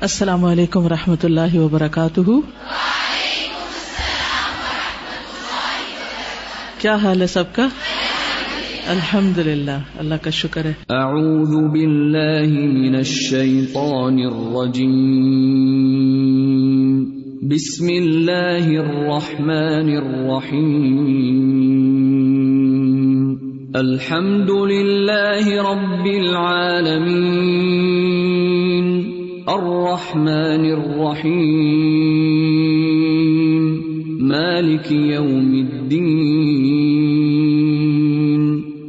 السلام علیکم و رحمۃ اللہ وبرکاتہ۔ کیا حال ہے سب کا؟ الحمد للہ اللہ کا شکر ہے۔ اعوذ باللہ من الشیطان الرجیم۔ بسم اللہ الرحمن الرحیم۔ الحمد للہ رب العالمین۔ الرحمن الرحیم مالک یوم الدین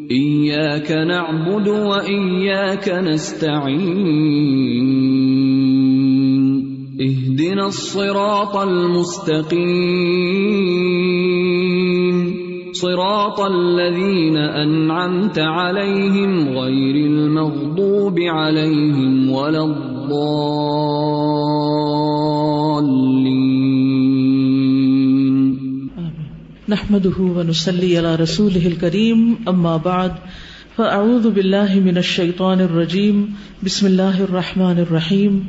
ایاک نعبد و ایاک نستعین اهدنا الصراط المستقیم صراط الذين أنعمت عليهم غير المغضوب عليهم ولا الضالين. نحمده ونصلي على رسوله الكريم اما بعد فاعوذ بالله من الشيطان الرجيم. بسم الله الرحمن الرحيم.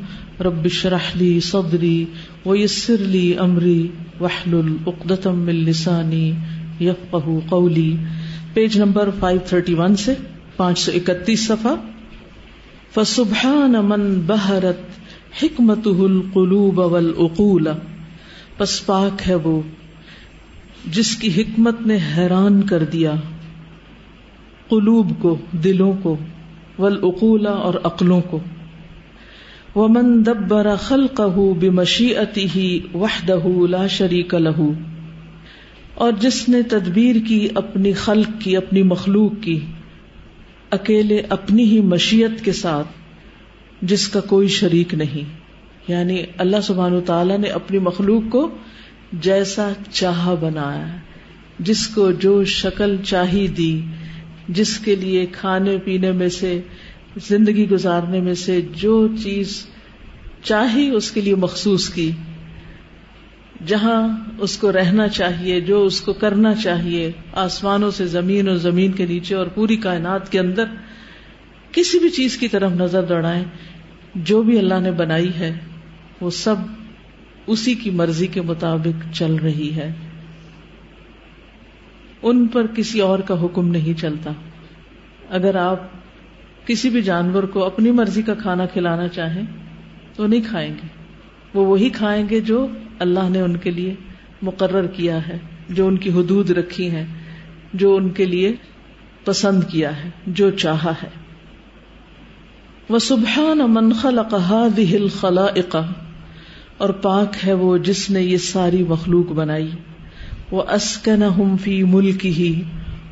رب اشرح لي صدري ويسر لي امري واحلل عقدة من لساني يفقهوا قولي. پیج نمبر 531 سے 531 صفحہ. فسبحان من بہرت حکمته القلوب والعقول۔ پس پاک ہے وہ جس کی حکمت نے حیران کر دیا قلوب کو، دلوں کو، والعقول اور عقلوں کو۔ ومن دبر خلقه بمشیئته وحده لا شریک له اور جس نے تدبیر کی، اپنی خلق کی، اپنی مخلوق کی۔ اکیلے اپنی ہی مشیت کے ساتھ جس کا کوئی شریک نہیں۔ یعنی اللہ سبحانہ تعالیٰ نے اپنی مخلوق کو جیسا چاہا بنایا، جس کو جو شکل چاہی دی، جس کے لیے کھانے پینے میں سے، زندگی گزارنے میں سے جو چیز چاہی، اس کے لیے مخصوص کی۔ جہاں اس کو رہنا چاہیے، جو اس کو کرنا چاہیے، آسمانوں سے زمین اور زمین کے نیچے اور پوری کائنات کے اندر، کسی بھی چیز کی طرف نظر دوڑائیں، جو بھی اللہ نے بنائی ہے، وہ سب اسی کی مرضی کے مطابق چل رہی ہے۔ ان پر کسی اور کا حکم نہیں چلتا۔ اگر آپ کسی بھی جانور کو اپنی مرضی کا کھانا کھلانا چاہیں، تو نہیں کھائیں گے۔ وہ وہی کھائیں گے جو اللہ نے ان کے لیے مقرر کیا ہے، جو ان کی حدود رکھی ہیں، جو ان کے لیے پسند کیا ہے، جو چاہا ہے۔ وہ سبحان من خلق هذه الخلائق، اور پاک ہے وہ جس نے یہ ساری مخلوق بنائی۔ وہ اسکنہم فی ملک ہی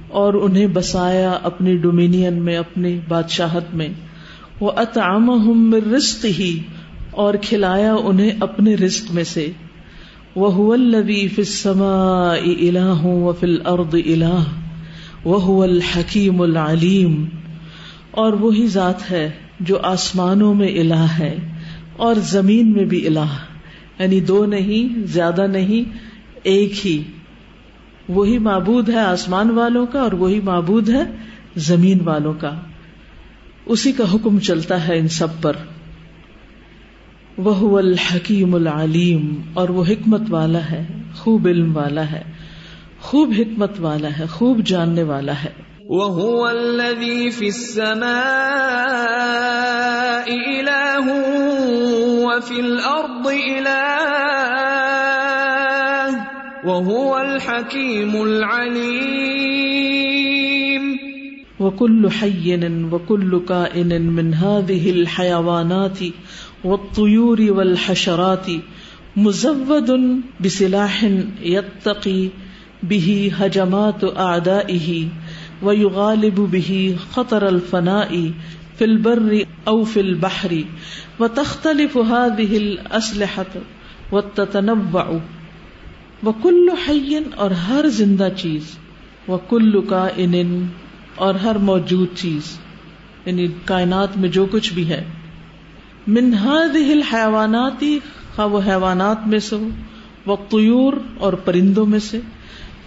اور انہیں بسایا اپنی ڈومینین میں، اپنی بادشاہت میں۔ وہ اطعمہم من رزق ہی اور کھلایا انہیں اپنے رزق میں سے۔ وہ الذی فی السماء الہ و فی الارض الہ وہ الحکیم العلیم اور وہی ذات ہے جو آسمانوں میں الہ ہے اور زمین میں بھی الہ یعنی دو نہیں، زیادہ نہیں، ایک ہی۔ وہی معبود ہے آسمان والوں کا اور وہی معبود ہے زمین والوں کا۔ اسی کا حکم چلتا ہے ان سب پر۔ وہ الحکیم العلیم، اور وہ حکمت والا ہے، خوب علم والا ہے، خوب حکمت والا ہے، خوب جاننے والا ہے۔ وهو الذي في السماء إله وفي الأرض إله وهو الحكيم العليم وكل حي وكل كائن من هذه الحيوانات والطيور والحشرات مزود بسلاح يتقي به هجمات أعدائه ويغالب به خطر الفناء في البر او في البحر وتختلف هذه الاسلحه وتتنوع وكل حي اور ہر زندہ چیز وكل كائن اور ہر موجود چیز یعنی کائنات میں جو کچھ بھی ہے۔ من هذه الحيوانات خواہ ہاں وہ حیوانات میں سے ہو والطيور اور پرندوں میں سے،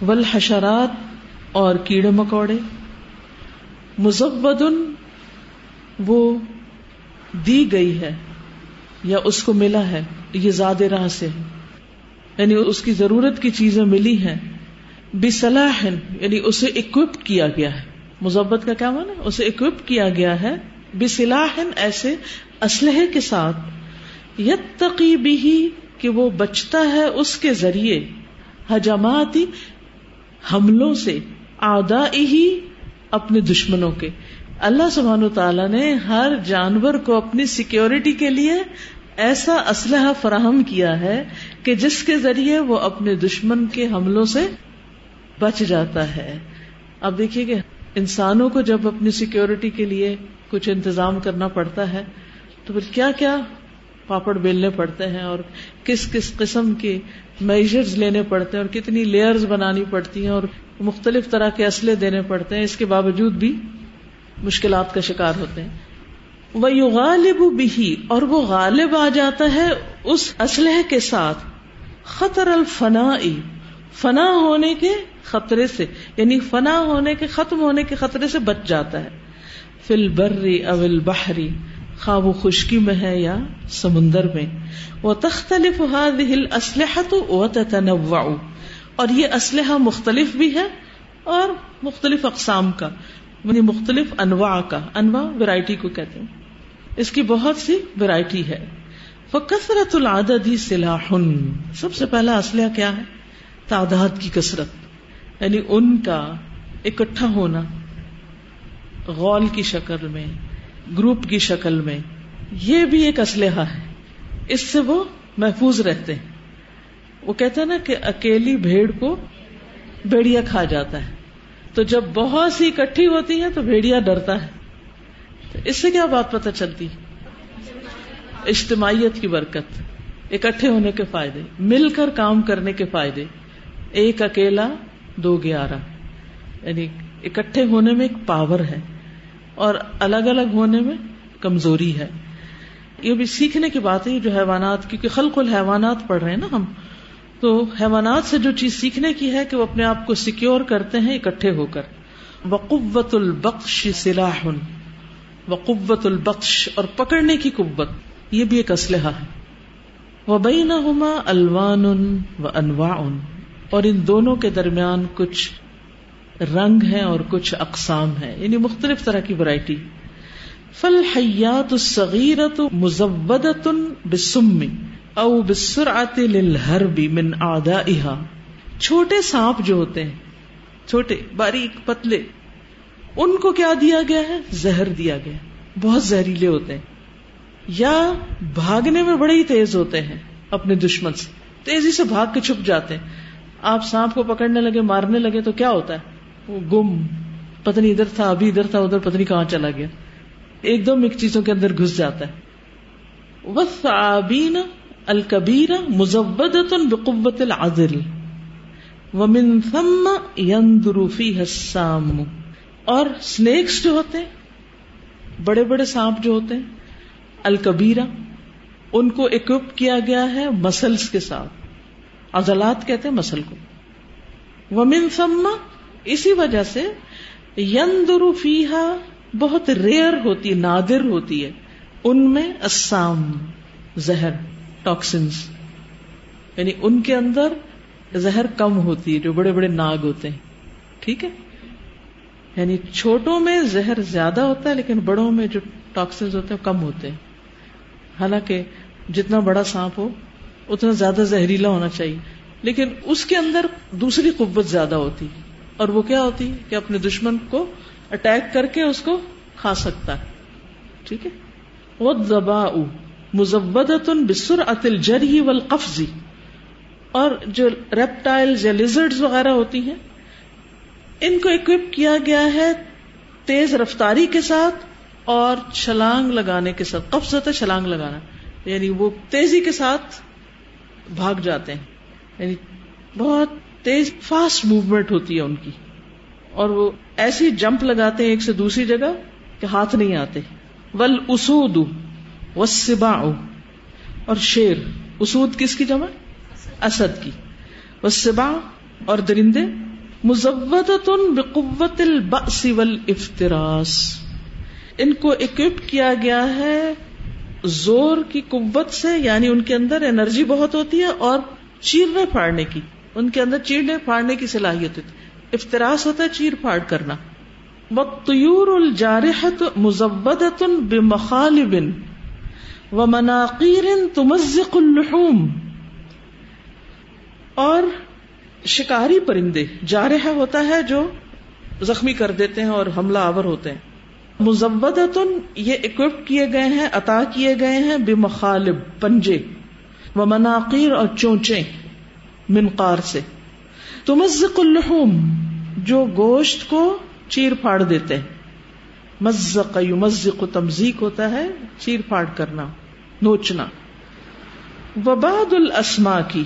والحشرات اور کیڑے مکوڑے۔ مزودن وہ دی گئی ہے یا اس کو ملا ہے، یہ زیادہ راہ سے ہے۔ یعنی اس کی ضرورت کی چیزیں ملی ہیں۔ بصلاح یعنی اسے اکوپ کیا گیا ہے۔ مذبت کا کیا مانا اسے اکوپ کیا گیا ہے بصلاح ایسے اسلحے کے ساتھ۔ یتقی بھی کہ وہ بچتا ہے اس کے ذریعے۔ حجاماتی حملوں سے آدا ہی اپنے دشمنوں کے۔ اللہ سبحان و تعالیٰ نے ہر جانور کو اپنی سیکورٹی کے لیے ایسا اسلحہ فراہم کیا ہے کہ جس کے ذریعے وہ اپنے دشمن کے حملوں سے بچ جاتا ہے۔ اب دیکھیے کہ انسانوں کو جب اپنی سیکورٹی کے لیے کچھ انتظام کرنا پڑتا ہے، تو پھر کیا کیا پاپڑ بیلنے پڑتے ہیں اور کس کس قسم کے میجرز لینے پڑتے ہیں اور کتنی لیئرز بنانی پڑتی ہیں اور مختلف طرح کے اسلحے دینے پڑتے ہیں، اس کے باوجود بھی مشکلات کا شکار ہوتے ہیں۔ وہ یو غالب بھی اور وہ غالب آ جاتا ہے اس اسلحے کے ساتھ۔ خطر الفنا فنا ہونے کے خطرے سے یعنی فنا ہونے کے، ختم ہونے کے خطرے سے بچ جاتا ہے۔ فل برری اول بحری خواہ وہ خشکی میں ہے یا سمندر میں۔ وہ تختلف اسلحہ تو اور یہ اسلحہ مختلف بھی ہے اور مختلف اقسام کا یعنی مختلف انواع کا۔ انواع ویرائٹی کو کہتے ہیں۔ اس کی بہت سی ویرائٹی ہے۔ وہ کثرت العدد ہی سلاح سب سے پہلا اسلحہ کیا ہے؟ تعداد کی کثرت۔ یعنی ان کا اکٹھا ہونا غول کی شکل میں، گروپ کی شکل میں، یہ بھی ایک اسلحہ ہے۔ اس سے وہ محفوظ رہتے ہیں۔ وہ کہتے ہیں نا کہ اکیلی بھیڑ کو بھیڑیا کھا جاتا ہے۔ تو جب بہت سی اکٹھی ہوتی ہے تو بھیڑیا ڈرتا ہے۔ تو اس سے کیا بات پتہ چلتی؟ اجتماعیت کی برکت، اکٹھے ہونے کے فائدے، مل کر کام کرنے کے فائدے۔ ایک اکیلا دو گیارہ یعنی اکٹھے ہونے میں ایک پاور ہے اور الگ الگ ہونے میں کمزوری ہے۔ یہ بھی سیکھنے کی بات ہے جو حیوانات، کیونکہ خلق الحیوانات پڑھ رہے ہیں نا ہم، تو حیوانات سے جو چیز سیکھنے کی ہے کہ وہ اپنے آپ کو سیکیور کرتے ہیں، اکٹھے ہو کر۔ وقوت البخش سلاح، وقوت البخش اور پکڑنے کی قوت، یہ بھی ایک اسلحہ ہے۔ وہ بین الوان و انواع اور ان دونوں کے درمیان کچھ رنگ ہے اور کچھ اقسام ہے یعنی مختلف طرح کی ورائٹی فل حیات الصغیرت مزودت بسم او بسرعت للحرب من اعدائها چھوٹے سانپ جو ہوتے ہیں، چھوٹے، باریک، پتلے، ان کو کیا دیا گیا ہے؟ زہر دیا گیا۔ بہت زہریلے ہوتے ہیں۔ یا بھاگنے میں بڑے ہی تیز ہوتے ہیں اپنے دشمن سے۔ تیزی سے بھاگ کے چھپ جاتے ہیں۔ آپ سانپ کو پکڑنے لگے، مارنے لگے تو کیا ہوتا ہے؟ وہ گم پتنی ادھر تھا، ابھی ادھر تھا، ادھر پتنی کہاں چلا گیا۔ ایک دم ایک چیزوں کے اندر گھس جاتا ہے۔ وسعبین الکبیر مزود بقوت العدل ومن ثم يندر فيها السام۔ اور سنیکس جو ہوتے ہیں، بڑے بڑے سانپ جو ہوتے ہیں الکبیرہ ان کو اکوپ کیا گیا ہے مسلس کے ساتھ۔ عضلات کہتے ہیں مسل کو۔ ومن ثم اسی وجہ سے یندر فیحا بہت ریئر ہوتی ہے نادر ہوتی ہے۔ ان میں اسام زہر ٹاکسنس یعنی ان کے اندر زہر کم ہوتی ہے، جو بڑے بڑے ناگ ہوتے ہیں۔ ٹھیک ہے؟ یعنی چھوٹوں میں زہر زیادہ ہوتا ہے، لیکن بڑوں میں جو ٹاکسنس ہوتے ہیں کم ہوتے ہیں۔ حالانکہ جتنا بڑا سانپ ہو اتنا زیادہ زہریلا ہونا چاہیے۔ لیکن اس کے اندر دوسری قوت زیادہ ہوتی۔ اور وہ کیا ہوتی؟ کہ اپنے دشمن کو اٹیک کر کے اس کو کھا سکتا ہے۔ ٹھیک ہے؟ وہ دبا مزبت بسر اتل جری و اور جو ریپٹائل یا لیزرڈ وغیرہ ہوتی ہیں، ان کو اکوپ کیا گیا ہے تیز رفتاری کے ساتھ اور چھلانگ لگانے کے ساتھ۔ قفض چھلانگ لگانا۔ یعنی وہ تیزی کے ساتھ بھاگ جاتے ہیں۔ یعنی بہت تیز فاسٹ موومنٹ ہوتی ہے ان کی۔ اور وہ ایسی جمپ لگاتے ہیں ایک سے دوسری جگہ کہ ہاتھ نہیں آتے۔ ول اسود وسبا اور شیر۔ اسود کس کی جمع؟ اسد کی۔ وسبا اور درندے۔ مزت بقوت البأس والافتراس ان کو اکوپ کیا گیا ہے زور کی قوت سے یعنی ان کے اندر انرجی بہت ہوتی ہے اور چیرنے پھاڑنے کی، ان کے اندر چیرنے پھاڑنے کی صلاحیت ہوتی ہے۔ افطراس ہوتا ہے چیر پھاڑ کرنا۔ بطیور الجارحت مزبدت بمخالب۔ و مناقیر تمزق اللحوم۔ اور شکاری پرندے، جارحہ ہوتا ہے جو زخمی کر دیتے ہیں اور حملہ آور ہوتے ہیں۔ مزبدتن یہ اکوپ کیے گئے ہیں، عطا کیے گئے ہیں بے مخالب پنجے و مناقیر اور چونچے منقار سے۔ تمزق اللحوم، جو گوشت کو چیر پھاڑ دیتے ہیں۔ مزق، یمزق تمزیق ہوتا ہے، چیر پھاڑ کرنا، نوچنا۔ وباد الاسما کی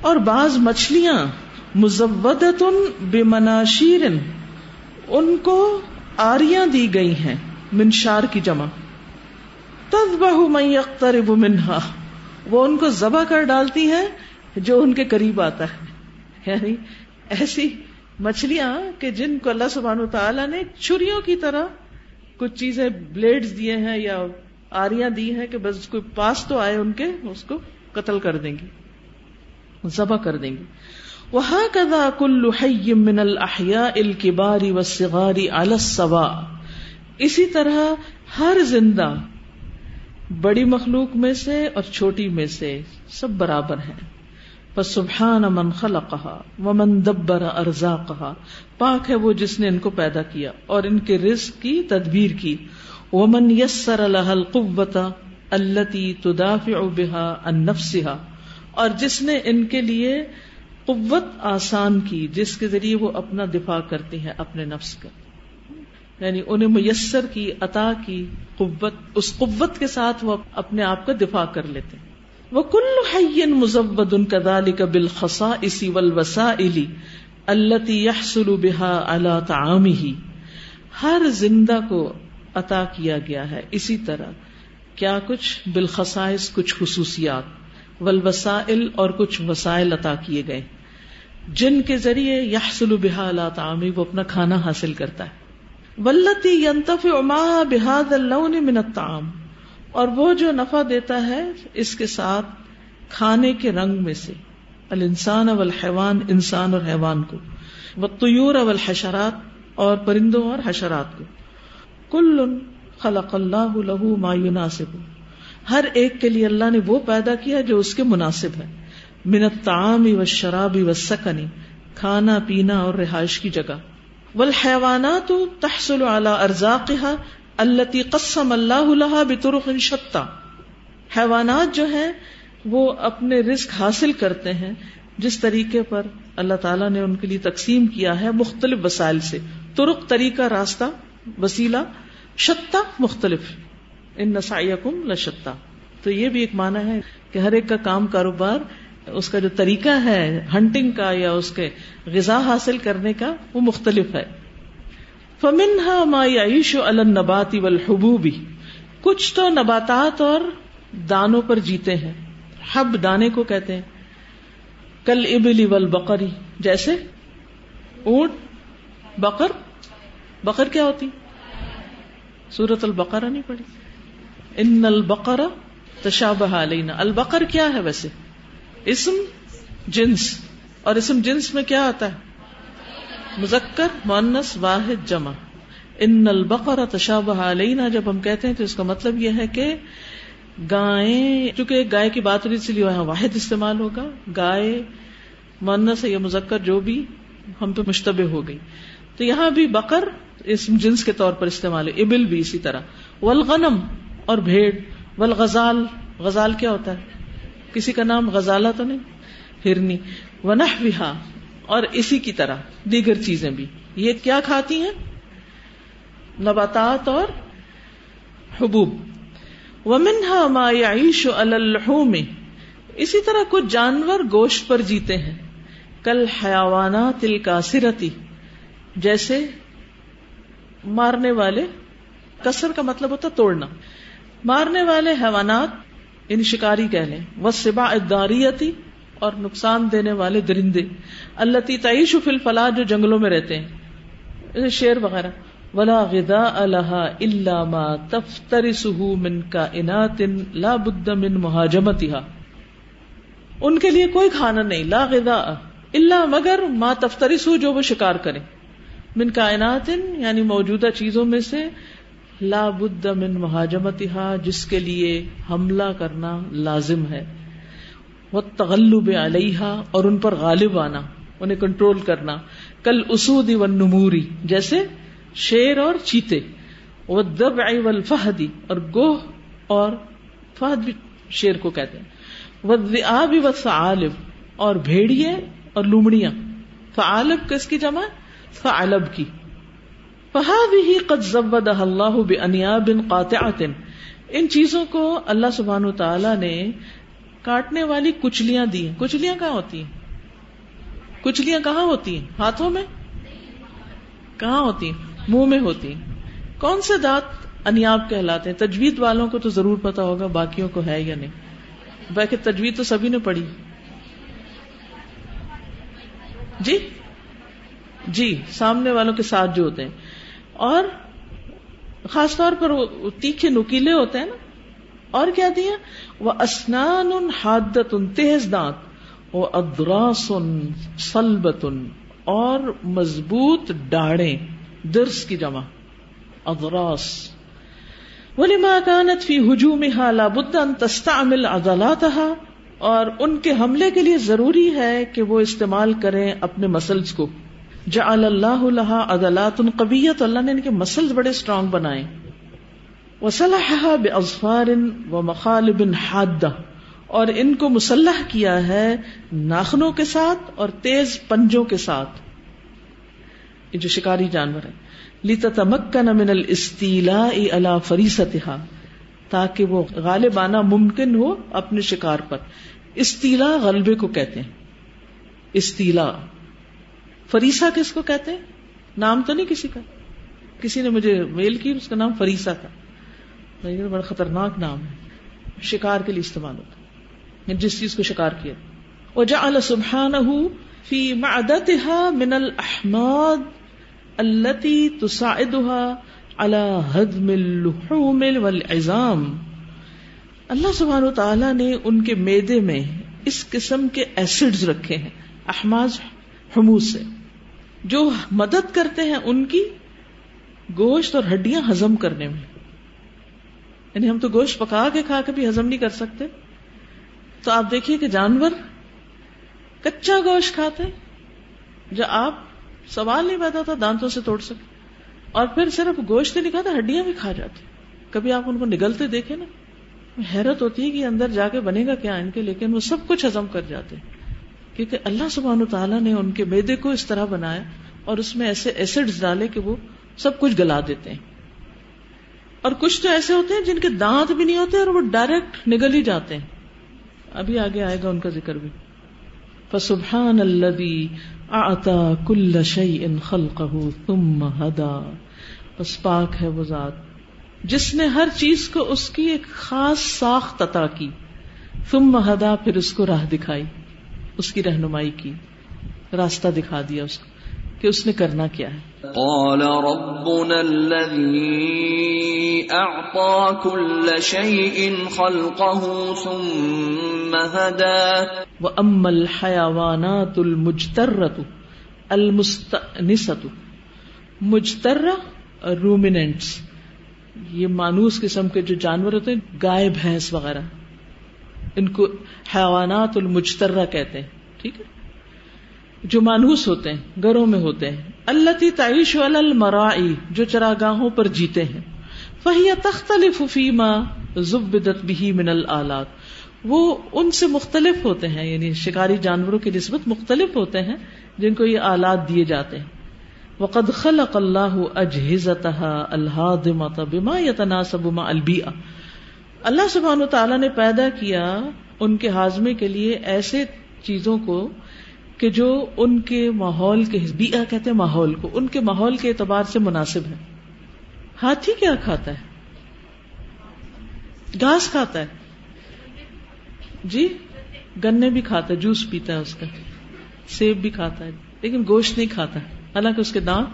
اور بعض مچھلیاں مزودتن بے مناشیرن ان کو آریاں دی گئی ہیں منشار کی جمع۔ تد بہ یقترب منہا۔ وہ ان کو ذبح کر ڈالتی ہیں جو ان کے قریب آتا ہے۔ یعنی ایسی مچھلیاں کہ جن کو اللہ سبحانہ تعالیٰ نے چھریوں کی طرح کچھ چیزیں بلیڈ دیے ہیں یا آریاں دی ہیں کہ بس کوئی پاس تو آئے ان کے، اس کو قتل کر دیں گی، ذبح کر دیں گی۔ وہاں کدا کل من الحیا الکباری و سگاری السوا اسی طرح ہر زندہ بڑی مخلوق میں سے اور چھوٹی میں سے سب برابر ہیں. بس سبحان من خلقها ومن دبر ارزاقها. پاک ہے وہ جس نے ان کو پیدا کیا اور ان کے رزق کی تدبیر کی. ومن یسر لها القوة التي تدافع بها عن نفسها. اور جس نے ان کے لیے قوت آسان کی جس کے ذریعے وہ اپنا دفاع کرتی ہیں اپنے نفس کا۔ یعنی انہیں میسر کی، عطا کی قوت، اس قوت کے ساتھ وہ اپنے آپ کا دفاع کر لیتے ہیں۔ وہ کل حین مزبد ان کا کا بالخصا اسی ولوسا علی اللہ یحسل بحا اللہ تعامی ہی ہر زندہ کو عطا کیا گیا ہے اسی طرح۔ کیا کچھ؟ بالخصائص کچھ خصوصیات۔ ولوسائل اور کچھ وسائل عطا کیے گئے۔ جن کے ذریعے یحسل بحا اللہ تعامی وہ اپنا کھانا حاصل کرتا ہے۔ ولتی ینتف اما بحاد اللہ من الطعام، اور وہ جو نفع دیتا ہے اس کے ساتھ کھانے کے رنگ میں سے۔ الانسان والحیوان، انسان اور حیوان کو۔ والطیور والحشرات اور پرندوں اور حشرات کو۔ کل خلق اللہ له ما يناسب ہر ایک کے لیے اللہ نے وہ پیدا کیا جو اس کے مناسب ہے۔ منت تعامی و شرابی و سکنی کھانا، پینا اور رہائش کی جگہ۔ والحیوانات تحصل على ارزاقها التي قسم اللہ لها بطرق شتى حیوانات جو ہیں، وہ اپنے رزق حاصل کرتے ہیں۔ جس طریقے پر اللہ تعالیٰ نے ان کے لیے تقسیم کیا ہے مختلف وسائل سے۔ ترک طریقہ، راستہ، وسیلہ، شتا مختلف۔ ان نسائکم لشتا۔ تو یہ بھی ایک معنی ہے کہ ہر ایک کا کام کاروبار اس کا جو طریقہ ہے ہنٹنگ کا یا اس کے غذا حاصل کرنے کا وہ مختلف ہے۔ فمنہا ما یعیش النباتی والحبوبی کچھ تو نباتات اور دانوں پر جیتے ہیں۔ حب دانے کو کہتے ہیں۔ کل ابلی ول بقری جیسے اونٹ، بقر۔ بقر کیا ہوتی؟ سورت البقرہ نہیں پڑی ان البقرہ تشابہ علینا البقر کیا ہے ویسے؟ اسم جنس اور اسم جنس میں کیا آتا ہے؟ مذکر مونس واحد، جمع۔ ان البقر تشابہ علینا، جب ہم کہتے ہیں تو اس کا مطلب یہ ہے کہ گائے، چونکہ گائے کی بات ہوئی اس لیے یہاں واحد استعمال ہوگا۔ گائے مونس یا مذکر جو بھی ہم پہ مشتبہ ہو گئی۔ تو یہاں بھی بکر اسم جنس کے طور پر استعمال ہے، ابل بھی اسی طرح۔ ولغنم اور بھیڑ۔ ولغزال غزال کیا ہوتا ہے؟ کسی کا نام غزالہ تو نہیں، ہرنی ونہ وہا اور اسی کی طرح، دیگر چیزیں بھی۔ یہ کیا کھاتی ہیں؟ نباتات اور حبوب۔ ومنہا ما یعیش الحوم اسی طرح کچھ جانور گوشت پر جیتے ہیں۔ کل حیوانات الکاسرتی۔ جیسے مارنے والے، کسر کا مطلب ہوتا توڑنا۔ مارنے والے حیوانات ان شکاری کہہ لیں وہ سبا اداریتی اور نقصان دینے والے درندے اللہ تعیش فل فلاح جو جنگلوں میں رہتے ہیں۔ شیر وغیرہ۔ ولا غذا الحا اللہ ما تفترسه من کائنات لا بد من مهاجمتها۔ ان کے لیے کوئی کھانا نہیں، لا غذا اللہ مگر ما تفترسه، جو وہ شکار کریں من کائنات یعنی موجودہ چیزوں میں سے لا بد من مہاجمتها جس کے لیے حملہ کرنا لازم ہے۔ وہ تغلب علیہ اور ان پر غالب آنا، انہیں کنٹرول کرنا۔ کل اسودی و نموری جیسے شیر اور چیتے۔ وہ دب فہدی اور گوہ اور فہد بھی شیر کو کہتے ہیں۔ وہ آبی و فعالب اور بھیڑیے اور لومڑیاں۔ فعالب کس کی جمع فعلب کی۔ فہاد ہی قد زبد اللہ بنیا بن قاطعات ان چیزوں کو اللہ سبحان و تعالی نے کاٹنے والی کچلیاں دی کچلیاں کہاں ہوتی ہیں؟ کچلیاں کہاں ہوتی ہیں؟ ہاتھوں میں؟ کہاں ہوتی ہیں؟ منہ میں ہوتی کون سے دانت انیاب کہلاتے ہیں؟ تجوید والوں کو تو ضرور پتا ہوگا باقیوں کو ہے یا نہیں۔ باقی تجوید تو سبھی نے پڑھی۔ جی؟ جی سامنے والوں کے ساتھ جو ہوتے ہیں۔ اور خاص طور پر وہ تیکھے نکیلے ہوتے ہیں نا، اور کیا دیا؟ وہ اسنان ان حادت ان تیز دانت، وہ ادراس ان سلبت اور مضبوط ڈاڑے درس کی جمع ادراس ولما كانت في هجومها لابد ان تستعمل عضلاتها، اور ان کے حملے کے لیے ضروری ہے کہ وہ استعمال کریں اپنے مسلس کو۔ جعل اللہ لها عضلات قویت، اللہ نے ان کے مسلس بڑے اسٹرانگ بنائے۔ وصلحها باظفار ومخالب حاده اور ان کو مسلح کیا ہے ناخنوں کے ساتھ اور تیز پنجوں کے ساتھ۔ یہ جو شکاری جانور ہے لیتا تمکن من الاستیلاء الا فریستها تاکہ وہ غالب آنا ممکن ہو اپنے شکار پر۔ استیلا غلبے کو کہتے ہیں۔ استیلا۔ فریسا کس کو کہتے ہیں؟ نام تو نہیں کسی کا۔ کسی نے مجھے میل کی، اس کا نام فریسا تھا۔ بڑا خطرناک نام ہے۔ شکار کے لیے استعمال ہوتا جس چیز کو شکار کیا۔ وجعل سبحانه في معدتها من الاحماد التي تساعدها على هضم اللحوم والعظام۔ اللہ سبحانہ و تعالی نے ان کے میدے میں اس قسم کے ایسڈز رکھے ہیں۔ احماز حموز سے جو مدد کرتے ہیں ان کی گوشت اور ہڈیاں ہضم کرنے میں۔ یعنی ہم تو گوشت پکا کے کھا کے بھی ہضم نہیں کر سکتے۔ تو آپ دیکھیے کہ جانور کچا گوشت کھاتے جو آپ سوال نہیں پیدا تھا دانتوں سے توڑ سکے اور پھر صرف گوشت نہیں کھاتا ہڈیاں بھی کھا جاتی کبھی آپ ان کو نگلتے دیکھے نا، حیرت ہوتی ہے کہ اندر جا کے بنے گا کیا ان کے لیکن وہ سب کچھ ہزم کر جاتے کیونکہ اللہ سبحان تعالیٰ نے ان کے میدے کو اس طرح بنایا اور اس میں ایسے ایسڈ ڈالے کہ وہ سب کچھ گلا دیتے ہیں۔ اور کچھ تو ایسے ہوتے ہیں جن کے دانت بھی نہیں ہوتے اور وہ ڈائریکٹ نگل ہی جاتے ہیں۔ ابھی آگے آئے گا ان کا ذکر بھی۔ فسبحان الذي اعطى كل شيء خلقه ثم هدى۔ بس پاک ہے وہ ذات۔ جس نے ہر چیز کو اس کی ایک خاص ساخت عطا کی۔ ثم ہدا پھر اس کو راہ دکھائی۔ اس کی رہنمائی کی راستہ دکھا دیا اس کو کہ اس نے کرنا کیا ہے۔ قال ربنا الذي اعطى كل شيء خلقه ثم هدى. واما الحيوانات المجترة المستأنسة مجترة رومیننٹس یہ مانوس قسم کے جو جانور ہوتے ہیں گائے بھینس وغیرہ۔ ان کو حیوانات المجترہ کہتے ہیں، ٹھیک ہے؟ جو مانوس ہوتے ہیں، گھروں میں ہوتے ہیں۔ اللہ تعیش المرائی، جو چراگاہوں پر جیتے ہیں۔ فہی تختلف فیما زبدت بھی من الآلات۔ وہ ان سے مختلف ہوتے ہیں یعنی شکاری جانوروں کی نسبت مختلف ہوتے ہیں، جن کو یہ آلات دیے جاتے ہیں۔ وقد خلق اللہ اجہزتها الہادمت بما یتناسب مع البیئہ۔ اللہ سبحانہ تعالیٰ نے پیدا کیا ان کے ہاضمے کے لیے ایسے چیزوں کو کہ جو ان کے ماحول کے بیا کہتے ہیں ماحول کو، ان کے ماحول کے اعتبار سے مناسب ہے ہاتھی کیا کھاتا ہے؟ گھاس کھاتا ہے۔ جی؟ گنے بھی کھاتا ہے، جوس پیتا ہے اس کا۔ سیب بھی کھاتا ہے، لیکن گوشت نہیں کھاتا۔ حالانکہ اس کے دانت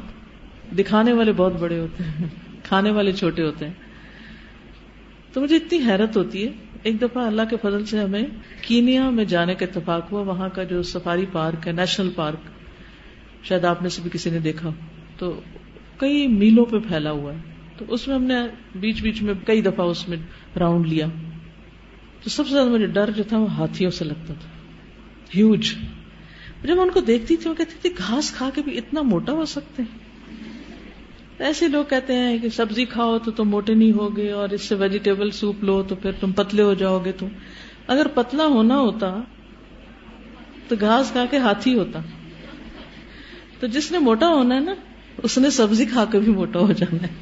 دکھانے والے بہت بڑے ہوتے ہیں، کھانے والے چھوٹے ہوتے ہیں۔ تو مجھے اتنی حیرت ہوتی ہے۔ ایک دفعہ اللہ کے فضل سے ہمیں کینیا میں جانے کا اتفاق ہوا۔ وہاں کا جو سفاری پارک ہے، نیشنل پارک، شاید آپ میں سے بھی کسی نے دیکھا۔ تو کئی میلوں پہ پھیلا ہوا ہے۔ تو اس میں ہم نے بیچ بیچ میں کئی دفعہ اس میں راؤنڈ لیا۔ تو سب سے زیادہ مجھے ڈر جو تھا، وہ ہاتھیوں سے لگتا تھا۔ ہیوج۔ جب میں ان کو دیکھتی تھی، وہ کہتی تھی، گھاس کھا کے بھی اتنا موٹا ہو سکتے ہیں۔ ایسے لوگ کہتے ہیں کہ سبزی کھاؤ تو تم موٹے نہیں ہوگے اور اس سے ویجیٹیبل سوپ لو تو پھر تم پتلے ہو جاؤ گے تم۔ اگر پتلا ہونا ہوتا تو گھاس کھا کے ہاتھی ہوتا۔ تو جس نے موٹا ہونا ہے نا، اس نے سبزی کھا کے بھی موٹا ہو جانا ہے۔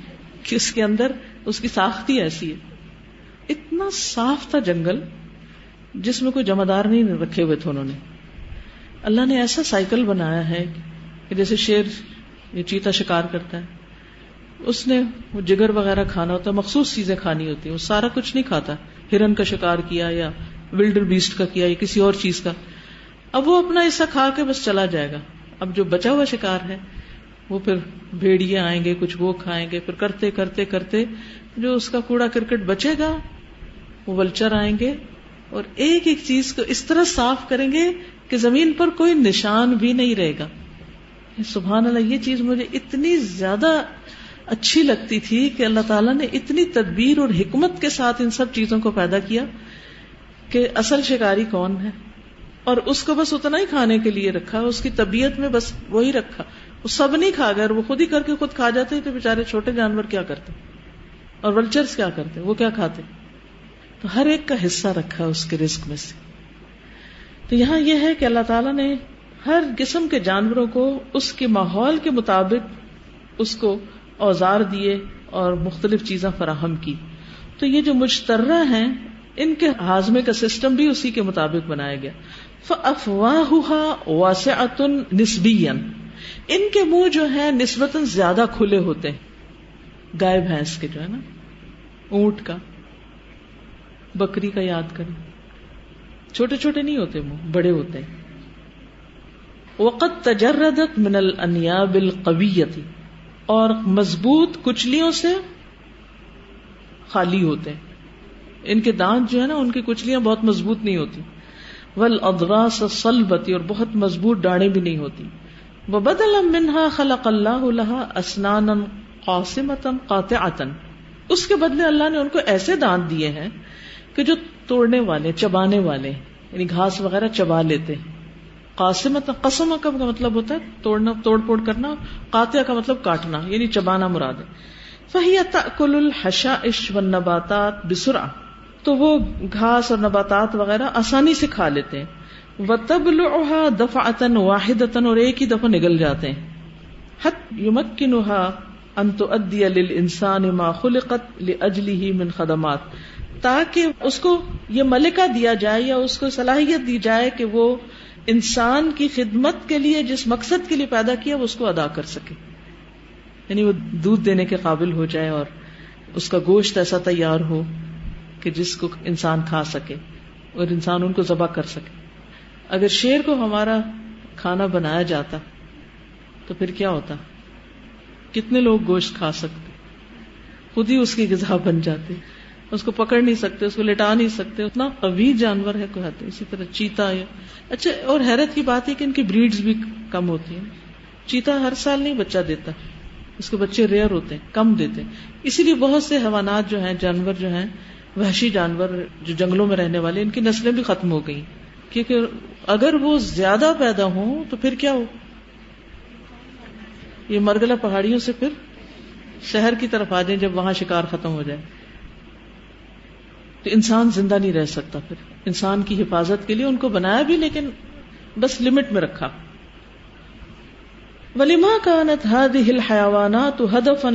کہ اس کے اندر اس کی ساختی ایسی ہے۔ اتنا صاف تھا جنگل جس میں کوئی جمعدار نہیں رکھے ہوئے تھے انہوں نے۔ اللہ نے ایسا سائیکل بنایا ہے کہ جیسے شیر یہ چیتا شکار کرتا ہے۔ اس نے وہ جگر وغیرہ کھانا ہوتا ہے، مخصوص چیزیں کھانی ہوتی ہیں۔ وہ سارا کچھ نہیں کھاتا۔ ہرن کا شکار کیا یا ولڈر بیسٹ کا کیا یا کسی اور چیز کا۔ اب وہ اپنا حصہ کھا کے بس چلا جائے گا۔ اب جو بچا ہوا شکار ہے، وہ پھر بھیڑیے آئیں گے، کچھ وہ کھائیں گے۔ پھر کرتے کرتے کرتے جو اس کا کوڑا کرکٹ بچے گا، وہ ولچر آئیں گے اور ایک ایک چیز کو اس طرح صاف کریں گے کہ زمین پر کوئی نشان بھی نہیں رہے گا۔ سبحان اللہ، یہ چیز مجھے اتنی زیادہ اچھی لگتی تھی کہ اللہ تعالیٰ نے اتنی تدبیر اور حکمت کے ساتھ ان سب چیزوں کو پیدا کیا کہ اصل شکاری کون ہے؟ اور اس کو بس اتنا ہی کھانے کے لیے رکھا، اس کی طبیعت میں بس وہی رکھا۔ وہ سب نہیں کھا گئے وہ خود ہی کر کے خود کھا جاتے تو بےچارے چھوٹے جانور کیا کرتے اور ولچرس کیا کرتے وہ کیا کھاتے تو ہر ایک کا حصہ رکھا اس کے رسک میں سے۔ تو یہاں یہ ہے کہ اللہ تعالیٰ نے ہر قسم کے جانوروں کو، اس کے ماحول کے مطابق اس کو اوزار دیے اور مختلف چیزیں فراہم کی۔ تو یہ جو مشترہ ہیں، ان کے ہاضمے کا سسٹم بھی اسی کے مطابق بنایا گیا۔ افواہ واسعت نسبی ان کے منہ جو ہے نسبتاً زیادہ کھلے ہوتے ہیں۔ گائے بھینس کے جو ہے نا، اونٹ کا، بکری کا یاد کریں۔ چھوٹے چھوٹے نہیں ہوتے منہ بڑے ہوتے ہیں۔ وقت تجردت من الانیاب القویتی اور مضبوط کچلیوں سے خالی ہوتے ہیں۔ ان کے دانت جو ہے نا، ان کی کچلیاں بہت مضبوط نہیں ہوتی۔ ول ادراس سلبتی اور بہت مضبوط ڈاڑے بھی نہیں ہوتی۔ وہ بدل منہا خلق اللہ اسنان قاسمتن قاطعتن اس کے بدلے اللہ نے ان کو ایسے دانت دیے ہیں کہ جو توڑنے والے، چبانے والے یعنی گھاس وغیرہ چبا لیتے ہیں۔ قاسمت قسم کا مطلب ہوتا ہے توڑنا، توڑ پھوڑ کرنا قاتیہ کا مطلب کاٹنا یعنی چبانا مراد ہے۔ فہیت کل الحشا عش و نباتات بسرا تو وہ گھاس اور نباتات وغیرہ آسانی سے کھا لیتے ہیں۔ وہ تب لوہا دفاع واحد اور ایک ہی دفعہ نگل جاتے ہیں۔ حت یمک کی نوحا انت ادی انسان ما خلقت اجلی ہی من خدمات۔ تاکہ اس کو یہ ملکہ دیا جائے یا اس کو صلاحیت دی جائے کہ وہ انسان کی خدمت کے لیے، جس مقصد کے لیے پیدا کیا، وہ اس کو ادا کر سکے۔ یعنی وہ دودھ دینے کے قابل ہو جائے اور اس کا گوشت ایسا تیار ہو کہ جس کو انسان کھا سکے اور انسان ان کو ذبح کر سکے۔ اگر شیر کو ہمارا کھانا بنایا جاتا تو پھر کیا ہوتا؟ کتنے لوگ گوشت کھا سکتے؟ خود ہی اس کی غذا بن جاتے۔ اس کو پکڑ نہیں سکتے، اس کو لٹا نہیں سکتے، اتنا قوی جانور ہے کہتے اسی طرح چیتا ہے۔ اچھا اور حیرت کی بات ہے کہ ان کی بریڈز بھی کم ہوتی ہیں۔ چیتا ہر سال نہیں بچہ دیتا، اس کے بچے ریئر ہوتے ہیں، کم دیتے ہیں۔ اسی لیے بہت سے حیوانات جو ہیں، جانور جو ہیں، وحشی جانور جو جنگلوں میں رہنے والے، ان کی نسلیں بھی ختم ہو گئی کیونکہ اگر وہ زیادہ پیدا ہوں تو پھر کیا ہو؟ یہ مرگلا پہاڑیوں سے پھر شہر کی طرف آ جائیں جب وہاں شکار ختم ہو جائے تو انسان زندہ نہیں رہ سکتا پھر۔ انسان کی حفاظت کے لیے ان کو بنایا بھی، لیکن بس لمٹ میں رکھا۔ ولیما کا نت حد ہل حیوانات ہدف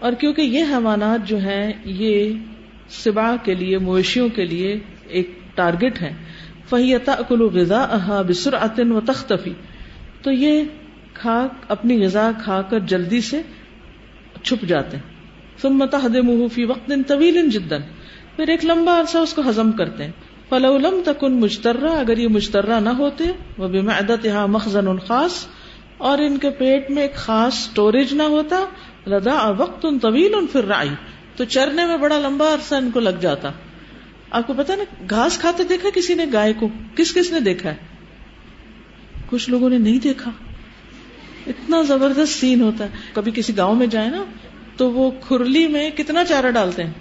اور کیونکہ یہ حیوانات جو ہیں، یہ سبا کے لیے، مویشیوں کے لیے ایک ٹارگیٹ ہے فہیتا کلو غذا احا بسر عطن و تختفی تو یہ کھا اپنی غذا کھا کر جلدی سے چھپ جاتے ہیں۔ ثم تهدمه في وقت طويل جدا۔ پھر ایک لمبا عرصہ اس کو ہضم کرتے ہیں۔ فلو لم تكن مجترا اگر یہ مجترا نہ ہوتے وہ بمعدتها مخزن خاص، اور ان کے پیٹ میں ایک خاص اسٹوریج نہ ہوتا لدا وقت ان طویل ان رائی تو چرنے میں بڑا لمبا عرصہ ان کو لگ جاتا۔ آپ کو پتا نا، گھاس کھاتے دیکھا کسی نے؟ گائے کو۔ کس کس نے دیکھا ہے؟ کچھ لوگوں نے نہیں دیکھا۔ اتنا زبردست سین ہوتا ہے۔ کبھی کسی گاؤں میں جائے نا تو وہ کھرلی میں کتنا چارہ ڈالتے ہیں؟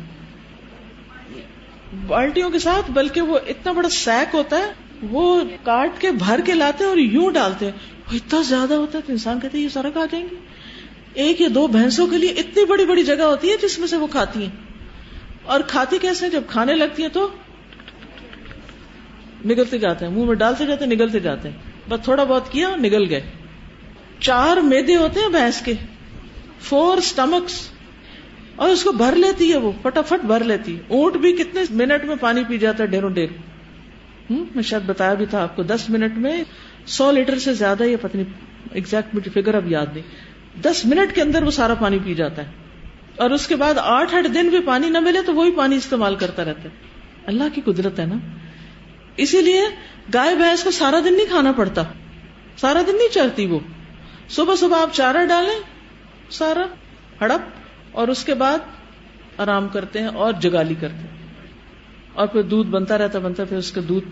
بالٹیوں کے ساتھ، بلکہ وہ اتنا بڑا سیک ہوتا ہے، وہ کاٹ کے بھر کے لاتے ہیں اور یوں ڈالتے ہیں۔ وہ اتنا زیادہ ہوتا ہے تو انسان کہتے ہیں یہ سارا کھا جائیں گے۔ ایک یا دو بھینسوں کے لیے اتنی بڑی بڑی جگہ ہوتی ہے جس میں سے وہ کھاتی ہیں۔ اور کھاتی کیسے جب کھانے لگتی ہیں تو نگلتے جاتے ہیں۔ منہ میں ڈالتے جاتے ہیں، نگلتے جاتے ہیں۔ بس تھوڑا بہت کیا، نگل گئے۔ چار میدے ہوتے ہیں بھینس کے۔ فور اسٹمکس اور اس کو بھر لیتی ہے وہ فٹافٹ بھر لیتی ہے۔ اونٹ بھی کتنے منٹ میں پانی پی جاتا ہے ڈیروں ڈیر۔ میں شاید بتایا بھی تھا آپ کو، دس منٹ میں سو لیٹر سے زیادہ یہ پتنی ایگزیکٹ مجھے فگر اب یاد نہیں۔ دس منٹ کے اندر وہ سارا پانی پی جاتا ہے۔ اور اس کے بعد آٹھ آٹھ دن بھی پانی نہ ملے تو وہی پانی استعمال کرتا رہتا ہے۔ اللہ کی قدرت ہے نا۔ اسی لیے گائے بھینس کو سارا دن نہیں کھانا پڑتا۔ سارا دن نہیں چرتی وہ۔ صبح صبح آپ چارہ ڈالیں سارا ہڑپ اور اس کے بعد آرام کرتے ہیں اور جگالی کرتے ہیں۔ اور پھر دودھ بنتا رہتا، بنتا، پھر اس کا دودھ۔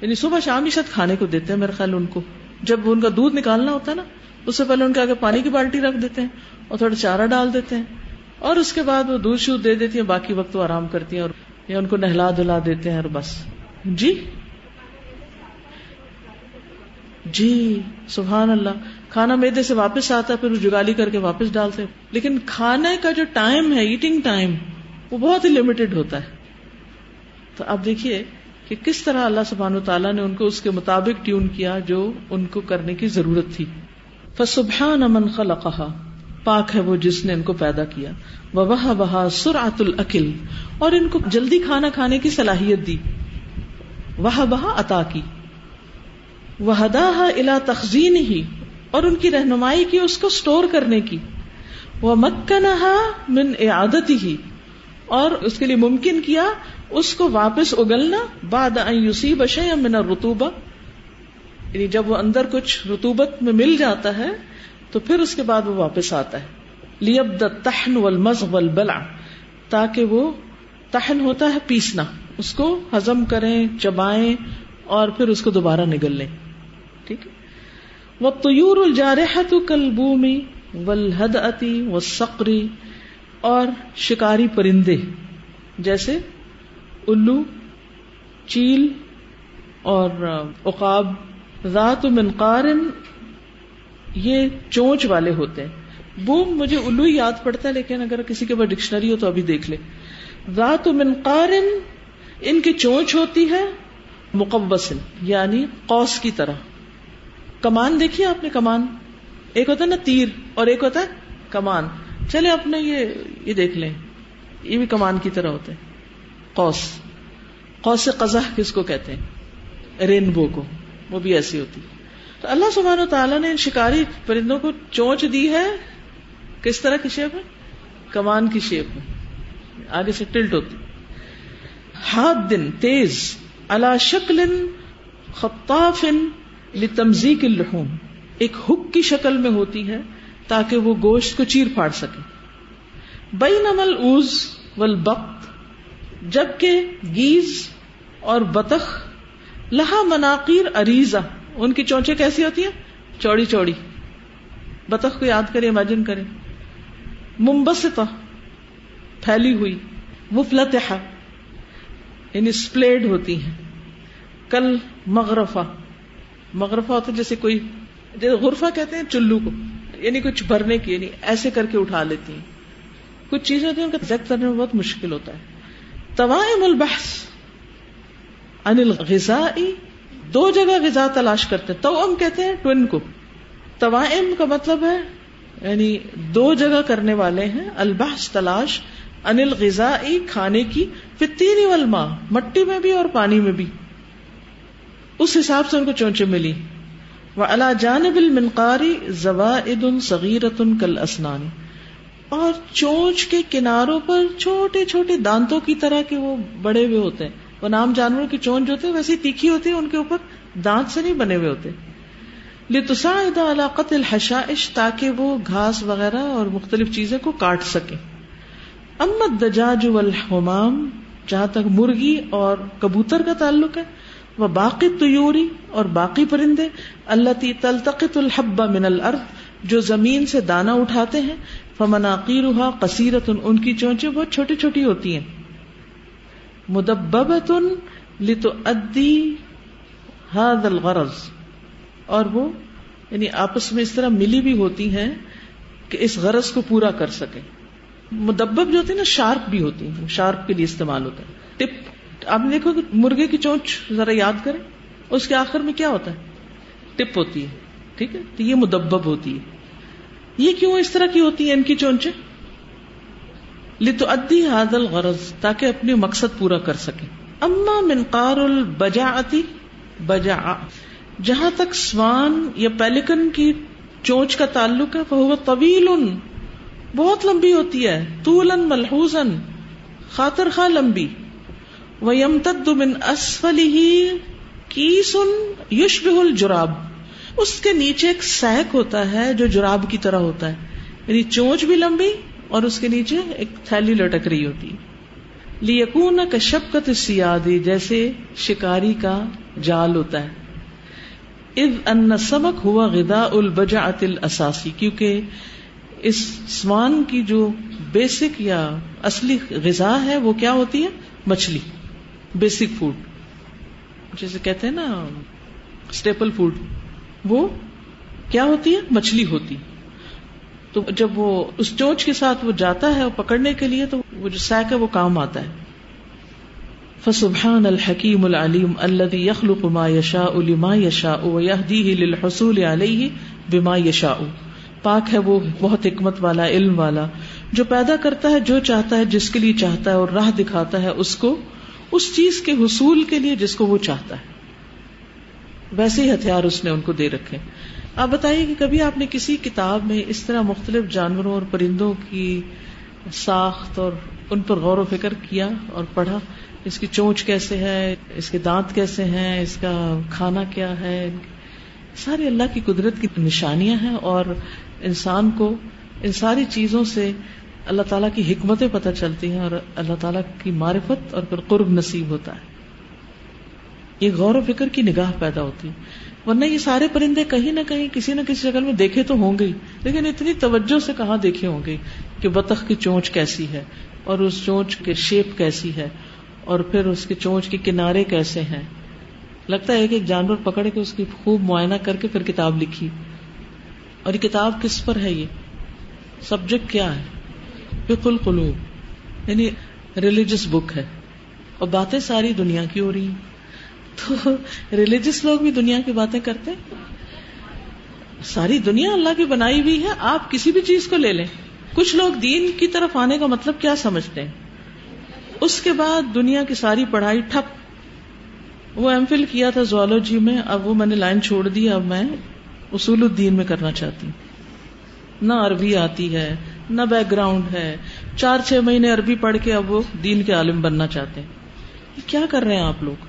یعنی صبح شام ہی شاید کھانے کو دیتے ہیں میرے خیال ان کو۔ جب ان کا دودھ نکالنا ہوتا ہے نا، اس سے پہلے ان کے آگے پانی کی بالٹی رکھ دیتے ہیں اور تھوڑا چارہ ڈال دیتے ہیں۔ اور اس کے بعد وہ دودھ شودھ دے دیتی ہیں، باقی وقت وہ آرام کرتی ہیں اور یا ان کو نہلا دلا دیتے ہیں اور بس۔ جی؟ جی سبحان اللہ۔ کھانا میدے سے واپس آتا ہے، پھر وہ جگالی کر کے واپس ڈالتے لیکن کھانے کا جو ٹائم ہے ایٹنگ ٹائم وہ بہت ہی لمیٹڈ ہوتا ہے۔ تو اب دیکھیے کہ کس طرح اللہ سبحان تعالیٰ نے ان کو اس کے مطابق ٹیون کیا جو ان کو کرنے کی ضرورت تھی۔ فسبحان امن خلقہ پاک ہے وہ جس نے ان کو پیدا کیا۔ وہ بہا سرعت العقل اور ان کو جلدی کھانا کھانے کی صلاحیت دی۔ وہ بہا عطا کی وہ ہدا الا تخزین ہی اور ان کی رہنمائی کی اس کو اسٹور کرنے کی۔ وہ مکنہ من عادت ہی اور اس کے لیے ممکن کیا اس کو واپس اگلنا بعد یوسیب اشیا من رتوبہ یعنی جب وہ اندر کچھ رتوبت میں مل جاتا ہے، تو پھر اس کے بعد وہ واپس آتا ہے۔ لیب د تہن والمز والبلع۔ تاکہ وہ تہن ہوتا ہے، پیسنا۔ اس کو ہزم کریں، چبائیں اور پھر اس کو دوبارہ نگل لیں ٹھیک ہے؟ وہ طیور الجارحت کلبومی ولحد اتی و سقری اور شکاری پرندے جیسے الو، چیل اور اقاب ذات منقار یہ چونچ والے ہوتے ہیں۔ بوم مجھے الو یاد پڑتا ہے، لیکن اگر کسی کے پاس ڈکشنری ہو تو ابھی دیکھ لے ذات منقار ان کی چونچ ہوتی ہے مقبسن یعنی قوس کی طرح۔ کمان دیکھیے آپ نے کمان؟ ایک ہوتا ہے نا تیر اور ایک ہوتا ہے کمان۔ چلے اپنے یہ یہ دیکھ لیں۔ یہ بھی کمان کی طرح ہوتے ہیں۔ قوس۔ قوس قزح کس کو کہتے ہیں؟ رینبو کو۔ وہ بھی ایسی ہوتی تو اللہ سبحانہ و تعالیٰ نے ان شکاری پرندوں کو چونچ دی ہے۔ کس طرح کی شیپ میں کمان کی شیپ میں آگے سے ٹلٹ ہوتی۔ ہاتھ دن تیز اللہ شکل خطاف لتمزیق الحوم ایک حک کی شکل میں ہوتی ہے تاکہ وہ گوشت کو چیر پھاڑ سکے۔ بین عمل اوز والبقت جبکہ گیز اور بطخ لہا مناقیر اریزا ان کی چونچے کیسی ہوتی ہیں؟ چوڑی چوڑی۔ بطخ کو یاد کریں امیجن کریں۔ ممبسطہ پھیلی ہوئی مفلتحا یعنی ہوتی ہیں۔ کل مغرفہ مغرفہ ہوتا ہے جیسے کوئی جیسے غرفہ کہتے ہیں چلو کو یعنی کچھ بھرنے کی یعنی ایسے کر کے اٹھا لیتی ہیں۔ کچھ چیزیں ہوتی ہیں ان کا ذکر کرنے میں بہت مشکل ہوتا ہے۔ توائم البحث ان الغذائی دو جگہ غذا تلاش کرتے ہیں۔ تو کہتے ہیں ٹوین کو۔ توائم کا مطلب ہے یعنی دو جگہ کرنے والے ہیں، البحث تلاش انل غذائی کھانے کی فتینی والماء، مٹی میں بھی اور پانی میں بھی۔ اس حساب سے ان کو چونچے ملی۔ وہ اللہ جانب المنقاری زوائد صغیرت کل اسنانی اور چونچ کے کناروں پر چھوٹے چھوٹے دانتوں کی طرح کے وہ بڑے ہوئے ہوتے ہیں۔ وہ نام جانوروں کی چونچ ہوتے ہیں ویسے تیکھی ہوتی ہے ان کے اوپر دانت سے نہیں بنے ہوئے ہوتے۔ لتساعد علاقت الحشائش تاکہ وہ گھاس وغیرہ اور مختلف چیزیں کو کاٹ سکے امت دجاج والحمام، جہاں تک مرغی اور کبوتر کا تعلق ہے وہ باقی تیوری اور باقی پرندے اللہ تی تلتقط الحب من الارض، جو زمین سے دانا اٹھاتے ہیں فمناقیرها قصیرت ان کی چونچے بہت چھوٹی چھوٹی ہوتی ہیں۔ مدبت مدببت لتؤدی هذا الغرض۔ اور وہ یعنی آپس میں اس طرح ملی بھی ہوتی ہیں کہ اس غرض کو پورا کر سکے مدبب جو ہوتی ہے نا، شارپ بھی ہوتی ہیں، شارپ کے لیے استعمال ہوتا ہے۔ ٹپ۔ آپ نے دیکھو کہ مرغے کی چونچ ذرا یاد کریں، اس کے آخر میں کیا ہوتا ہے؟ ٹپ ہوتی ہے، ٹھیک ہے؟ تو یہ مدبب ہوتی ہے۔ یہ کیوں اس طرح کی ہوتی ہے ان کی چونچے لتو ادی حادل غرض تاکہ اپنے مقصد پورا کر سکے اما منقار البجا بجا جہاں تک سوان یا پیلیکن کی چونچ کا تعلق ہے وہ طویل بہت لمبی ہوتی ہے طولن ملحوظن خاطر خواہ لمبی۔ وہ یمتد من اسفلی ہی کی سن یوش اس کے نیچے ایک سیک ہوتا ہے جو جراب کی طرح ہوتا ہے۔ یعنی چونچ بھی لمبی اور اس کے نیچے ایک تھیلی لٹک رہی ہوتی۔ لیکون کشپکت سیادی جیسے شکاری کا جال ہوتا ہے۔ ان سمک ہوا غدا البجا اساسی کیونکہ اس سوان کی جو بیسک یا اصلی غذا ہے، وہ کیا ہوتی ہے؟ مچھلی۔ بیسک فوڈ جیسے کہتے ہیں نا اسٹیپل فوڈ وہ کیا ہوتی ہے؟ مچھلی ہوتی۔ تو جب وہ اس چوچ کے ساتھ وہ جاتا ہے پکڑنے کے لیے، تو وہ جو سیک ہے، وہ کام آتا ہے۔ فسبحان الحکیم العلیم الذي يخلق ما يشاء لما يشاء ويهديه للحصول عليه بما يشاء پاک ہے وہ بہت حکمت والا، علم والا، جو پیدا کرتا ہے، جو چاہتا ہے، جس کے لیے چاہتا ہے اور راہ دکھاتا ہے، اس کو اس چیز کے حصول کے لیے جس کو وہ چاہتا ہے۔ ویسے ہی ہتھیار اس نے ان کو دے رکھے۔ آپ بتائیے کہ کبھی آپ نے کسی کتاب میں اس طرح مختلف جانوروں اور پرندوں کی ساخت اور ان پر غور و فکر کیا اور پڑھا؟ اس کی چونچ کیسے ہے؟ اس کے دانت کیسے ہیں؟ اس کا کھانا کیا ہے؟ ساری اللہ کی قدرت کی نشانیاں ہیں اور انسان کو ان ساری چیزوں سے اللہ تعالیٰ کی حکمتیں پتہ چلتی ہیں اور اللہ تعالیٰ کی معرفت اور پھر قرب نصیب ہوتا ہے۔ یہ غور و فکر کی نگاہ پیدا ہوتی ورنہ یہ سارے پرندے کہیں نہ کہیں کسی نہ کسی شکل میں دیکھے تو ہوں گے لیکن اتنی توجہ سے کہاں دیکھے ہوں گے کہ بطخ کی چونچ کیسی ہے اور اس چونچ کی شیپ کیسی ہے اور پھر اس کے چونچ کے کنارے کیسے ہیں۔ لگتا ہے کہ ایک جانور پکڑ کے اس کی خوب معائنہ کر کے پھر کتاب لکھی۔ اور یہ کتاب کس پر ہے یہ؟ سبجیکٹ کیا ہے؟ فک القلوب یعنی ریلیجس بک ہے اور باتیں ساری دنیا کی ہو رہی تو ریلیجس لوگ بھی دنیا کی باتیں کرتے ساری دنیا اللہ کی بنائی ہوئی ہے، آپ کسی بھی چیز کو لے لیں۔ کچھ لوگ دین کی طرف آنے کا مطلب کیا سمجھتے ہیں؟ اس کے بعد دنیا کی ساری پڑھائی ٹھپ۔ وہ ایم فل کیا تھا زوالوجی میں، اب وہ میں نے لائن چھوڑ دی، اب میں اصول الدین میں کرنا چاہتی ہوں۔ نہ عربی آتی ہے نہ بیک گراؤنڈ ہے۔ چار چھ مہینے عربی پڑھ کے اب وہ دین کے عالم بننا چاہتے ہیں۔ کیا کر رہے ہیں آپ لوگ؟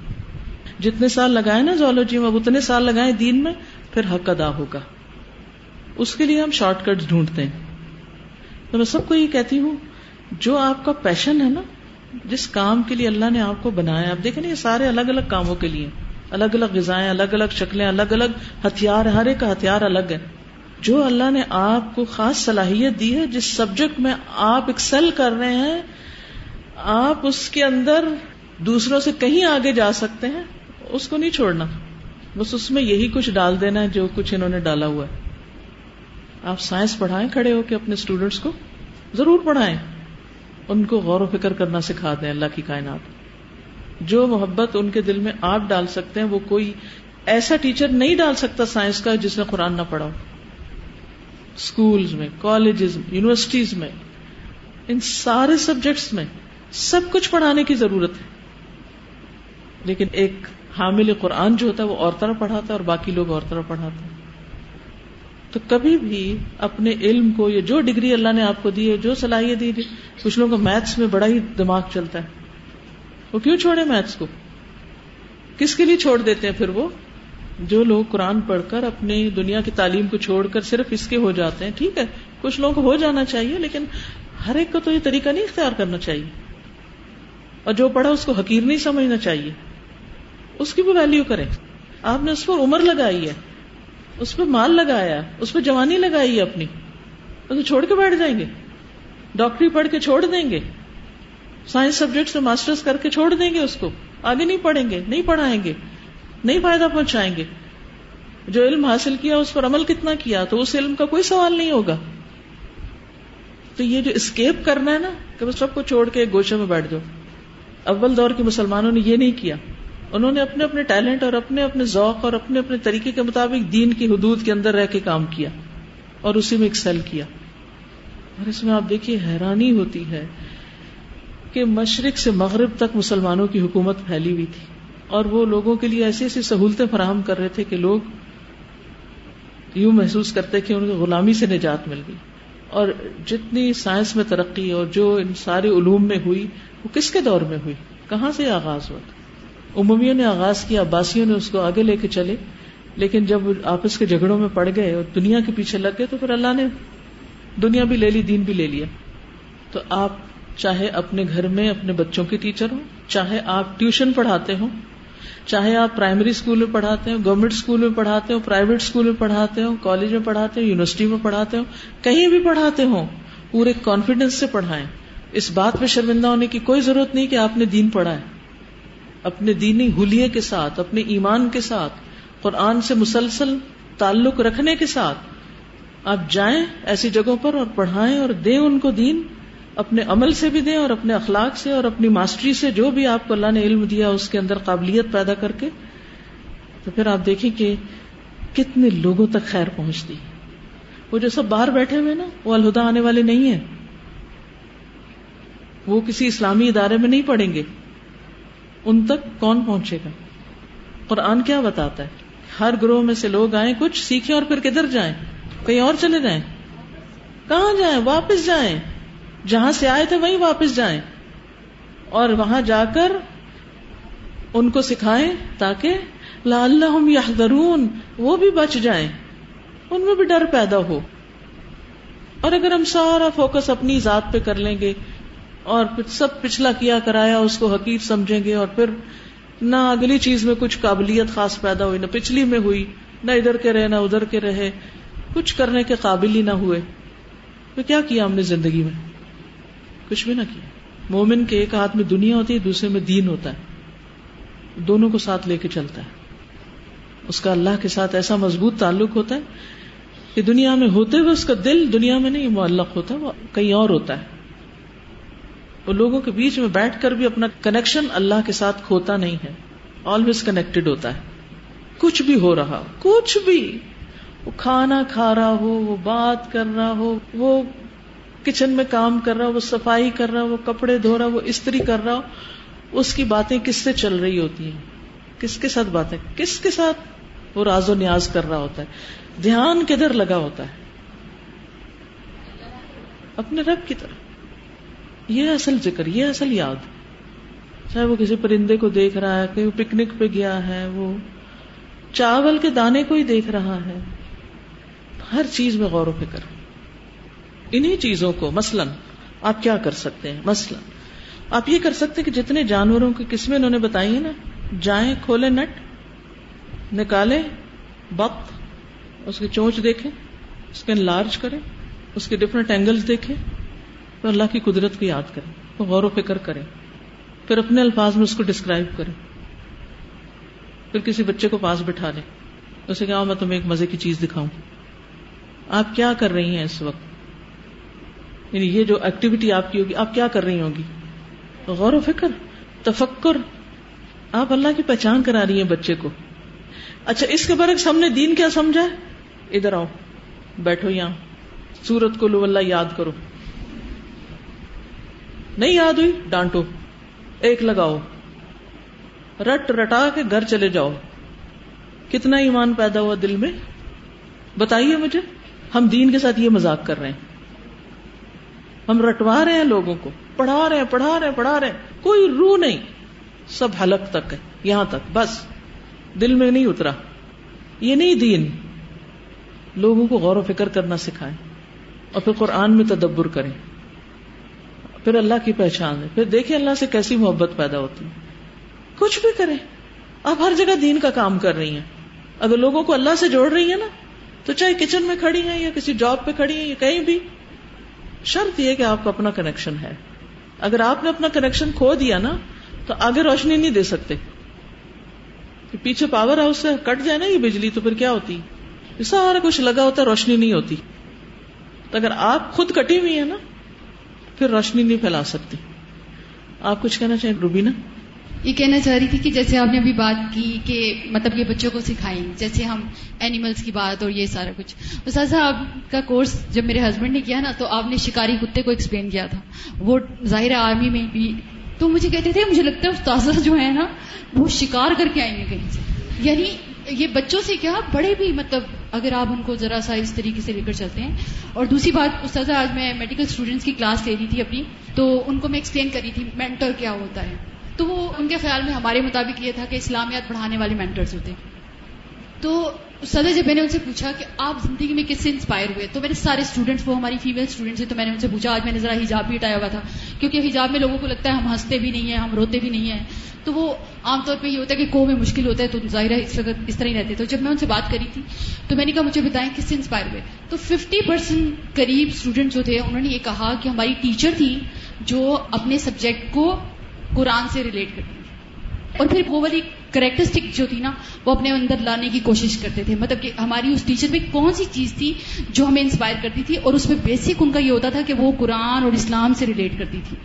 جتنے سال لگائے نا زوالوجی میں، اب اتنے سال لگائے دین میں، پھر حق ادا ہوگا۔ اس کے لیے ہم شارٹ کٹ ڈھونڈتے ہیں۔ تو میں سب کو یہ کہتی ہوں، جو آپ کا پیشن ہے نا، جس کام کے لیے اللہ نے آپ کو بنایا، آپ دیکھیں یہ سارے الگ الگ کاموں کے لیے۔ الگ الگ غذائیں الگ الگ شکلیں الگ الگ ہتھیار، ہر ایک ہتھیار الگ ہے۔ جو اللہ نے آپ کو خاص صلاحیت دی ہے، جس سبجیکٹ میں آپ ایکسل کر رہے ہیں، آپ اس کے اندر دوسروں سے کہیں آگے جا سکتے ہیں، اس کو نہیں چھوڑنا۔ بس اس میں یہی کچھ ڈال دینا ہے جو کچھ انہوں نے ڈالا ہوا ہے۔ آپ سائنس پڑھائیں کھڑے ہو کے اپنے اسٹوڈینٹس کو، ضرور پڑھائیں۔ ان کو غور و فکر کرنا سکھا دیں اللہ کی کائنات۔ جو محبت ان کے دل میں آپ ڈال سکتے ہیں، وہ کوئی ایسا ٹیچر نہیں ڈال سکتا سائنس کا جس نے قرآن نہ پڑھا اسکولس میں کالجز میں یونیورسٹیز میں، ان سارے سبجیکٹس میں سب کچھ پڑھانے کی ضرورت ہے۔ لیکن ایک حامل قرآن جو ہوتا ہے وہ اور طرح پڑھاتا ہے اور باقی لوگ اور طرح پڑھاتے ہیں۔ تو کبھی بھی اپنے علم کو یا جو ڈگری اللہ نے آپ کو دی ہے، جو صلاحیت دی کچھ لوگوں کو میتھس میں بڑا ہی دماغ چلتا ہے۔ وہ کیوں چھوڑے میتھس کو؟ کس کے لیے چھوڑ دیتے ہیں پھر وہ؟ جو لوگ قرآن پڑھ کر اپنی دنیا کی تعلیم کو چھوڑ کر صرف اس کے ہو جاتے ہیں، ٹھیک ہے، کچھ لوگوں کو ہو جانا چاہیے، لیکن ہر ایک کو تو یہ طریقہ نہیں اختیار کرنا چاہیے۔ اور جو پڑھا اس کو حقیر نہیں سمجھنا چاہیے۔ اس کی بھی ویلو کریں۔ آپ نے اس پر عمر لگائی ہے، اس پہ مال لگایا، اس پہ جوانی لگائی ہے اپنی۔ تو چھوڑ کے بیٹھ جائیں گے۔ ڈاکٹری پڑھ کے چھوڑ دیں گے۔ سائنس سبجیکٹ میں ماسٹرز کر کے چھوڑ دیں گے اس کو۔ آگے نہیں پڑھیں گے، نہیں پڑھائیں گے۔ نہیں فائدہ پہنچائیں گے۔ جو علم حاصل کیا، اس پر عمل کتنا کیا؟ تو اس علم کا کوئی سوال نہیں ہوگا۔ تو یہ جو اسکیپ کرنا ہے نا، کہ سب کو چھوڑ کے گوشے میں بیٹھ جاؤ۔ اول دور کے مسلمانوں نے یہ نہیں کیا۔ انہوں نے اپنے اپنے ٹیلنٹ اور اپنے اپنے ذوق اور اپنے اپنے طریقے کے مطابق دین کی حدود کے اندر رہ کے کام کیا اور اسی میں ایکسل کیا۔ اور اس میں آپ دیکھیے، حیرانی ہوتی ہے کہ مشرق سے مغرب تک مسلمانوں کی حکومت پھیلی ہوئی تھی۔ اور وہ لوگوں کے لیے ایسی ایسی سہولتیں فراہم کر رہے تھے کہ لوگ یوں محسوس کرتے کہ ان کو غلامی سے نجات مل گئی۔ اور جتنی سائنس میں ترقی اور جو ان سارے علوم میں ہوئی، وہ کس کے دور میں ہوئی؟ کہاں سے آغاز ہوا عمومیوں نے آغاز کیا، عباسیوں نے اس کو آگے لے کے چلے۔ لیکن جب آپس کے جھگڑوں میں پڑ گئے اور دنیا کے پیچھے لگ گئے، تو پھر اللہ نے دنیا بھی لے لی، دین بھی لے لیا۔ تو آپ چاہے اپنے گھر میں اپنے بچوں کے ٹیچر ہوں، چاہے آپ ٹیوشن پڑھاتے ہوں چاہے آپ پرائمری اسکول میں پڑھاتے ہوں گورنمنٹ اسکول میں پڑھاتے ہوں پرائیویٹ اسکول میں پڑھاتے ہوں کالج میں پڑھاتے ہوں یونیورسٹی میں پڑھاتے ہوں، کہیں بھی پڑھاتے ہوں، پورے کانفیڈینس سے پڑھائیں۔ اس بات پہ شرمندہ ہونے کی کوئی ضرورت نہیں کہ آپ نے دین پڑھا ہے۔ اپنے دینی حلیے کے ساتھ، اپنے ایمان کے ساتھ، قرآن سے مسلسل تعلق رکھنے کے ساتھ آپ جائیں ایسی جگہوں پر اور پڑھائیں اور دیں ان کو دین۔ اپنے عمل سے بھی دیں اور اپنے اخلاق سے اور اپنی ماسٹری سے جو بھی آپ کو اللہ نے علم دیا اس کے اندر قابلیت پیدا کر کے، تو پھر آپ دیکھیں کہ کتنے لوگوں تک خیر پہنچتی۔ وہ جو سب باہر بیٹھے ہوئے نا، وہ الہدا آنے والے نہیں ہیں۔ وہ کسی اسلامی ادارے میں نہیں پڑھیں گے۔ ان تک کون پہنچے گا؟ قرآن کیا بتاتا ہے؟ ہر گروہ میں سے لوگ آئیں، کچھ سیکھیں اور پھر کدھر جائیں؟ کہیں اور چلے جائیں؟ کہاں جائیں؟ واپس جائیں؟ جہاں سے آئے تھے وہیں واپس جائیں اور وہاں جا کر ان کو سکھائیں تاکہ اللہ یا وہ بھی بچ جائیں، ان میں بھی ڈر پیدا ہو۔ اور اگر ہم سارا فوکس اپنی ذات پہ کر لیں گے اور سب پچھلا کیا کرایا، اس کو حقیق سمجھیں گے اور پھر نہ اگلی چیز میں کچھ قابلیت خاص پیدا ہوئی، نہ پچھلی میں ہوئی، نہ ادھر کے رہے، نہ ادھر کے رہے، کچھ کرنے کے قابل ہی نہ ہوئے۔ تو کیا کیا ہم نے زندگی میں؟ کچھ بھی نہ کیا۔ مومن کے ایک ہاتھ میں دنیا ہوتی ہے، دوسرے میں دین ہوتا ہے۔ دونوں کو ساتھ لے کے چلتا ہے۔ اس کا اللہ کے ساتھ ایسا مضبوط تعلق ہوتا ہے کہ دنیا میں ہوتے ہوئے اس کا دل دنیا میں نہیں معلق ہوتا، وہ کہیں اور ہوتا ہے۔ وہ لوگوں کے بیچ میں بیٹھ کر بھی اپنا کنیکشن اللہ کے ساتھ کھوتا نہیں ہے۔ آلویز کنیکٹڈ ہوتا ہے۔ کچھ بھی ہو رہا کچھ بھی۔ وہ کھانا کھا رہا ہو، وہ بات کر رہا ہو، وہ کچن میں کام کر رہا ہو وہ صفائی کر رہا ہو وہ کپڑے دھو رہا ہو وہ استری کر رہا ہو اس کی باتیں کس سے چل رہی ہوتی ہیں؟ کس کے ساتھ باتیں؟ کس کے ساتھ؟ وہ راز و نیاز کر رہا ہوتا ہے، دھیان کدھر لگا ہوتا ہے؟ اپنے رب کی طرف۔ یہ اصل ذکر، یہ اصل یاد۔ چاہے وہ کسی پرندے کو دیکھ رہا ہے کہ وہ پکنک پہ گیا ہے، وہ چاول کے دانے کو ہی دیکھ رہا ہے۔ ہر چیز میں غور و فکر۔ انہی چیزوں کو، مثلاً، آپ کیا کر سکتے ہیں؟ مثلاً، آپ یہ کر سکتے کہ جتنے جانوروں کی قسمیں انہوں نے بتائی ہیں نا، جائیں کھولے نٹ نکالے وقت اس کی چونچ دیکھیں، اس کے لارج کریں، اس کے ڈفرنٹ اینگل دیکھیں تو اللہ کی قدرت کو یاد کریں تو غور و فکر کریں، پھر اپنے الفاظ میں اس کو ڈسکرائب کریں، پھر کسی بچے کو پاس بٹھا لیں، اسے کہا میں تمہیں ایک مزے کی چیز دکھاؤں۔ آپ کیا کر رہی ہیں اس وقت؟ یعنی یہ جو ایکٹیویٹی آپ کی ہوگی، آپ کیا کر رہی ہوں گی غور و فکر، تفکر۔ آپ اللہ کی پہچان کرا رہی ہیں بچے کو۔ اچھا اس کے برعکس ہم نے دین کیا سمجھا؟ ادھر آؤ، بیٹھو یہاں۔ سورت کو لو، اللہ یاد کرو۔ نہیں یاد ہوئی؟ ڈانٹو۔ ایک لگاؤ۔ رٹ رٹا کے گھر چلے جاؤ۔ کتنا ایمان پیدا ہوا دل میں؟ بتائیے مجھے، ہم دین کے ساتھ یہ مذاق کر رہے ہیں۔ ہم رٹوا رہے ہیں لوگوں کو۔ پڑھا رہے ہیں، پڑھا رہے ہیں، پڑھا رہے ہیں۔ کوئی روح نہیں۔ سب حلق تک ہے، یہاں تک۔ بس۔ دل میں نہیں اترا۔ یہ نہیں دین۔ لوگوں کو غور و فکر کرنا سکھائیں۔ اور پھر قرآن میں تدبر کریں۔ پھر اللہ کی پہچان ہے۔ پھر دیکھیں اللہ سے کیسی محبت پیدا ہوتی ہے۔ کچھ بھی کریں۔ آپ ہر جگہ دین کا کام کر رہی ہیں۔ اگر لوگوں کو اللہ سے جوڑ رہی ہیں نا، تو چاہے کچن میں کھڑی ہیں یا کسی جاب پہ کھڑی ہیں یا کہیں بھی۔ شرط یہ کہ آپ کا اپنا کنیکشن ہے۔ اگر آپ نے اپنا کنیکشن کھو دیا نا، تو آگے روشنی نہیں دے سکتے۔ پیچھے پاور ہاؤس سے کٹ جائے نا یہ بجلی، تو پھر کیا ہوتی؟ سارا کچھ لگا ہوتا ہے، روشنی نہیں ہوتی۔ تو اگر آپ خود کٹی ہوئی ہیں نا، پھر روشنی نہیں پھیلا سکتی۔ آپ کچھ کہنا چاہیں روبینا یہ کہنا چاہ رہی تھی کہ جیسے آپ نے ابھی بات کی کہ مطلب یہ بچوں کو سکھائیں، جیسے ہم اینیملس کی بات اور یہ سارا کچھ۔ اساتذہ آپ کا کورس جب میرے ہسبینڈ نے کیا نا تو آپ نے شکاری کتے کو ایکسپلین کیا تھا۔ وہ ظاہر آرمی میں بھی تو مجھے کہتے تھے، مجھے لگتا ہے استاذہ جو ہے نا، وہ شکار کر کے آئیں گے کہیں سے۔ یعنی یہ بچوں سے کیا بڑے بھی مطلب اگر آپ ان کو ذرا سا اس طریقے سے لے کر چلتے ہیں۔ اور دوسری بات، استاذہ، آج میں میڈیکل اسٹوڈینٹس کی کلاس لے رہی تھی اپنی، تو ان کو میں ایکسپلین کری تھی مینٹر کیا ہوتا ہے۔ تو وہ ان کے خیال میں ہمارے مطابق یہ تھا کہ اسلامیات بڑھانے والے مینٹرس ہوتے تو سدر جب میں نے ان سے پوچھا کہ آپ زندگی میں کس سے انسپائر ہوئے، تو میرے سارے اسٹوڈنٹس وہ ہماری فیمل اسٹوڈنٹس ہیں تو میں نے ان سے پوچھا، آج میں نے ذرا حجاب بھی ہٹایا ہوا تھا، کیونکہ حجاب میں لوگوں کو لگتا ہے ہم ہنستے بھی نہیں ہیں، ہم روتے بھی نہیں ہیں۔ تو وہ عام طور پہ یہ ہوتا ہے کہ کو میں مشکل ہوتا ہے، تو ظاہر ہے اس وقت اس طرح ہی رہتے۔ تو جب میں ان سے بات کری تھی، تو میں نے کہا، مجھے بتائیں کس سے انسپائر ہوئے؟ تو ففٹی پرسینٹ قریب اسٹوڈنٹ جو تھے، انہوں نے یہ کہا کہ ہماری ٹیچر تھی جو اپنے سبجیکٹ کو قرآن سے ریلیٹ کرتی اور پھر وہ والی کریکٹرسٹک جو تھی نا، وہ اپنے اندر لانے کی کوشش کرتے تھے۔ مطلب کہ ہماری اس ٹیچر میں کون سی چیز تھی جو ہمیں انسپائر کرتی تھی اور اس میں بیسک ان کا یہ ہوتا تھا کہ وہ قرآن اور اسلام سے ریلیٹ کرتی تھی۔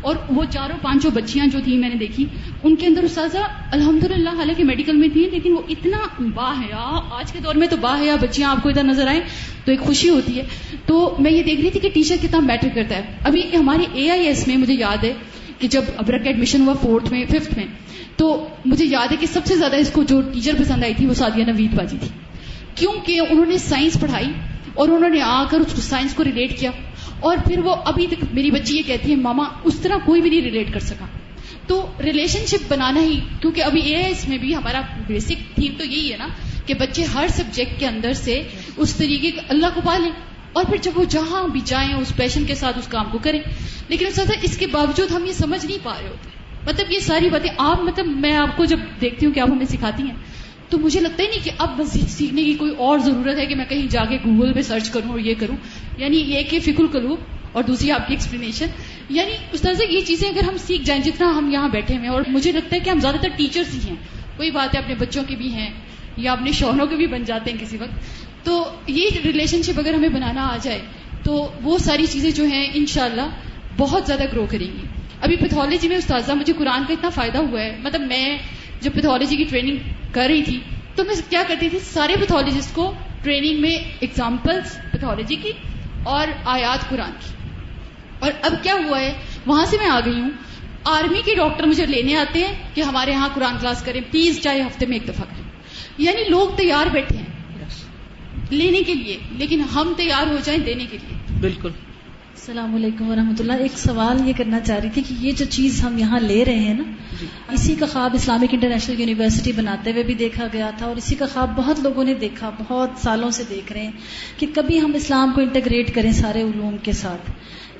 اور وہ چاروں پانچوں بچیاں جو تھیں، میں نے دیکھی، ان کے اندر استاذہ الحمد للہ حالانکہ میڈیکل میں تھی لیکن وہ اتنا با حیا آج کے دور میں تو با حیا بچیاں آپ کو ادھر نظر آئیں تو ایک خوشی ہوتی ہے۔ تو میں یہ دیکھ رہی تھی کہ ٹیچر کتنا میٹر کرتا ہے۔ ابھی ہمارے اے آئی ایس میں مجھے یاد ہے کہ جب ابرک ایڈمیشن ہوا فورتھ میں، ففتھ میں، تو مجھے یاد ہے کہ سب سے زیادہ اس کو جو ٹیچر پسند آئی تھی وہ سادیہ نوید باجی تھی۔ کیونکہ انہوں نے سائنس پڑھائی اور انہوں نے آ کر اس کو سائنس کو ریلیٹ کیا اور پھر وہ ابھی تک میری بچی یہ کہتی ہے، ماما، اس طرح کوئی بھی نہیں ریلیٹ کر سکا۔ تو ریلیشن شپ بنانا ہی، کیونکہ ابھی اے اس میں بھی ہمارا بیسک تھیم تو یہی ہے نا کہ بچے ہر سبجیکٹ کے اندر سے اس طریقے اللہ کو پالیں۔ اور پھر جب وہ جہاں بھی جائیں، اس پیشن کے ساتھ اس کام کو کریں۔ لیکن اس اس کے باوجود ہم یہ سمجھ نہیں پا رہے ہوتے۔ مطلب یہ ساری باتیں آپ مطلب میں آپ کو جب دیکھتی ہوں کہ آپ ہمیں سکھاتی ہیں، تو مجھے لگتا ہی نہیں کہ اب بس سیکھنے کی کوئی اور ضرورت ہے کہ میں کہیں جا کے گوگل پہ سرچ کروں اور یہ کروں۔ یعنی یہ کہ فکر القلوب اور دوسری آپ کی ایکسپلینیشن یعنی اس طرح سے یہ چیزیں اگر ہم سیکھ جائیں، جتنا ہم یہاں بیٹھے ہوئے اور مجھے لگتا ہے کہ ہم زیادہ تر ٹیچرس ہی ہیں۔ کوئی بات ہے، اپنے بچوں کے بھی ہیں یا اپنے شوہروں کے بھی بن جاتے ہیں کسی وقت۔ تو یہ ریلیشن شپ اگر ہمیں بنانا آ جائے تو وہ ساری چیزیں جو ہیں انشاءاللہ بہت زیادہ گرو کریں گی۔ ابھی پیتھولوجی میں استاذہ مجھے قرآن کا اتنا فائدہ ہوا ہے۔ مطلب میں جب پیتھولوجی کی ٹریننگ کر رہی تھی تو میں کیا کرتی تھی؟ سارے پیتھولوجسٹ کو ٹریننگ میں اگزامپلس پیتھولوجی کی اور آیات قرآن کی۔ اور اب کیا ہوا ہے؟ وہاں سے میں آ گئی ہوں۔ آرمی کے ڈاکٹر مجھے لینے آتے ہیں کہ ہمارے یہاں قرآن کلاس کریں۔ پلیز چاہے ہفتے میں ایک دفعہ کریں۔ یعنی لوگ تیار بیٹھے ہیں۔ لینے کے لیے لیکن ہم تیار ہو جائیں دینے کے لیے۔ بالکل۔ السلام علیکم ورحمۃ اللہ۔ ایک سوال یہ کرنا چاہ رہی تھی کہ یہ جو چیز ہم یہاں لے رہے ہیں نا جی۔ اسی کا خواب اسلامک انٹرنیشنل یونیورسٹی بناتے ہوئے بھی دیکھا گیا تھا اور اسی کا خواب بہت لوگوں نے دیکھا بہت سالوں سے دیکھ رہے ہیں کہ کبھی ہم اسلام کو انٹیگریٹ کریں سارے علوم کے ساتھ۔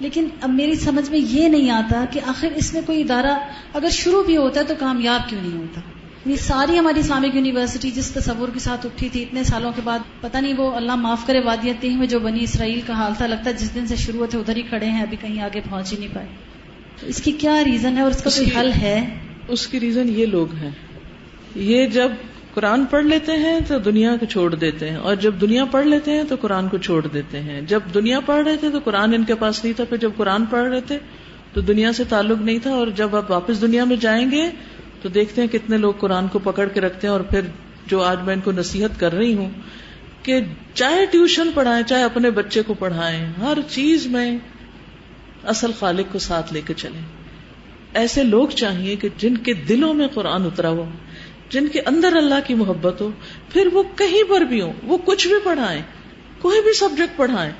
لیکن اب میری سمجھ میں یہ نہیں آتا کہ آخر اس میں کوئی ادارہ اگر شروع بھی ہوتا ہے تو کامیاب کیوں نہیں ہوتا؟ یہ ساری ہماری اسلامک یونیورسٹی جس تصور کے ساتھ اٹھی تھی اتنے سالوں کے بعد پتہ نہیں وہ اللہ معاف کرے وادیت میں جو بنی اسرائیل کا حال تھا لگتا ہے جس دن سے شروع ہوتے ادھر ہی کھڑے ہیں ابھی کہیں آگے پہنچ ہی نہیں پائے۔ تو اس کی کیا ریزن ہے اور اس کا کوئی حل ہے؟ اس کی ریزن یہ لوگ ہیں۔ یہ جب قرآن پڑھ لیتے ہیں تو دنیا کو چھوڑ دیتے ہیں اور جب دنیا پڑھ لیتے ہیں تو قرآن کو چھوڑ دیتے ہیں۔ جب دنیا پڑھ رہے تھے تو قرآن ان کے پاس نہیں تھا پھر جب قرآن پڑھ رہے تھے تو دنیا سے تعلق نہیں تھا اور جب آپ واپس دنیا میں جائیں گے تو دیکھتے ہیں کتنے لوگ قرآن کو پکڑ کے رکھتے ہیں اور پھر جو آج میں ان کو نصیحت کر رہی ہوں کہ چاہے ٹیوشن پڑھائیں، چاہے اپنے بچے کو پڑھائیں، ہر چیز میں اصل خالق کو ساتھ لے کے چلیں۔ ایسے لوگ چاہیے کہ جن کے دلوں میں قرآن اترا ہو، جن کے اندر اللہ کی محبت ہو، پھر وہ کہیں پر بھی ہو وہ کچھ بھی پڑھائیں، کوئی بھی سبجیکٹ پڑھائیں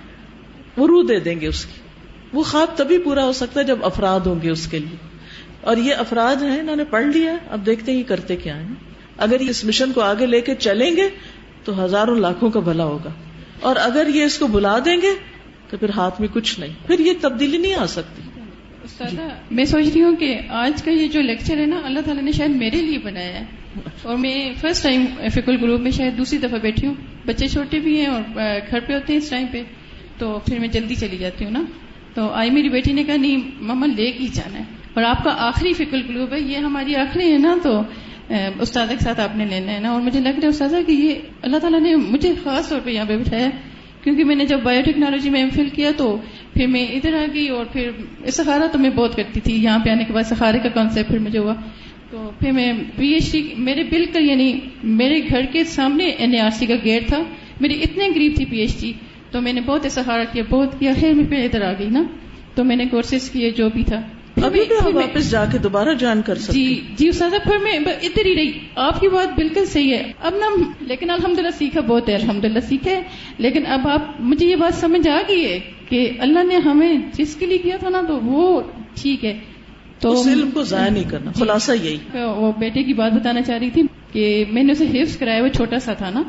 وہ روح دے دیں گے اس کی۔ وہ خواب تبھی پورا ہو سکتا ہے جب افراد ہوں گے اس کے لیے۔ اور یہ افراد ہیں، انہوں نے پڑھ لیا، اب دیکھتے ہی کرتے کیا ہیں۔ اگر یہ اس مشن کو آگے لے کے چلیں گے، تو ہزاروں لاکھوں کا بھلا ہوگا۔ اور اگر یہ اس کو بلا دیں گے، تو پھر ہاتھ میں کچھ نہیں۔ پھر یہ تبدیلی نہیں آ سکتی۔ میں سوچ رہی ہوں کہ آج کا یہ جو لیکچر ہے نا، اللہ تعالیٰ نے شاید میرے لیے بنایا ہے۔ اور میں فرسٹ ٹائم فکل گروپ میں شاید دوسری دفعہ بیٹھی ہوں۔ بچے چھوٹے بھی ہیں اور گھر پہ ہوتے ہیں اس ٹائم پہ۔ تو پھر میں جلدی چلی جاتی ہوں نا۔ تو آئی میری بیٹی نے کہا، نہیں مما لے کے ہی جانا ہے۔ اور آپ کا آخری فکل گروپ ہے، یہ ہماری آخری ہے نا تو استاد کے ساتھ آپ نے لینا ہے نا، اور مجھے لگ رہا ہے استاذہ کہ یہ اللہ تعالیٰ نے مجھے خاص طور پہ یہاں پہ بٹھایا، کیونکہ میں نے جب بایو ٹیکنالوجی میں ایم فل کیا تو پھر میں ادھر آ گئی اور پھر سہارا تو میں بہت کرتی تھی، یہاں پہ آنے کے بعد سہارے کا کانسیپٹ پھر مجھے ہوا۔ تو پھر میں پی ایچ ڈی میرے بالکل یعنی میرے گھر کے سامنے این اے آر سی کا گیٹ تھا، میری اتنے قریب تھی پی ایچ ڈی تو میں نے بہت سہارا کیا، بہت کیا، خیر میں پھر ادھر آ گئی نا۔ تو میں نے کورسز کیے جو بھی تھا۔ ابھی واپس جا کے دوبارہ جوائن کر سکتے جی جی استاد پھر میں ہی رہی۔ آپ کی بات بالکل صحیح ہے۔ اب نا لیکن الحمدللہ سیکھا بہت ہے الحمدللہ سیکھا ہے۔ لیکن اب آپ مجھے یہ بات سمجھ آ گئی ہے کہ اللہ نے ہمیں جس کے لیے کیا تھا نا تو وہ ٹھیک ہے۔ تو علم کو ضائع نہیں کرنا۔ جی۔ خلاصہ یہی۔ وہ بیٹے کی بات بتانا چاہ رہی تھی کہ میں نے اسے حفظ کرایا وہ چھوٹا سا تھا نا۔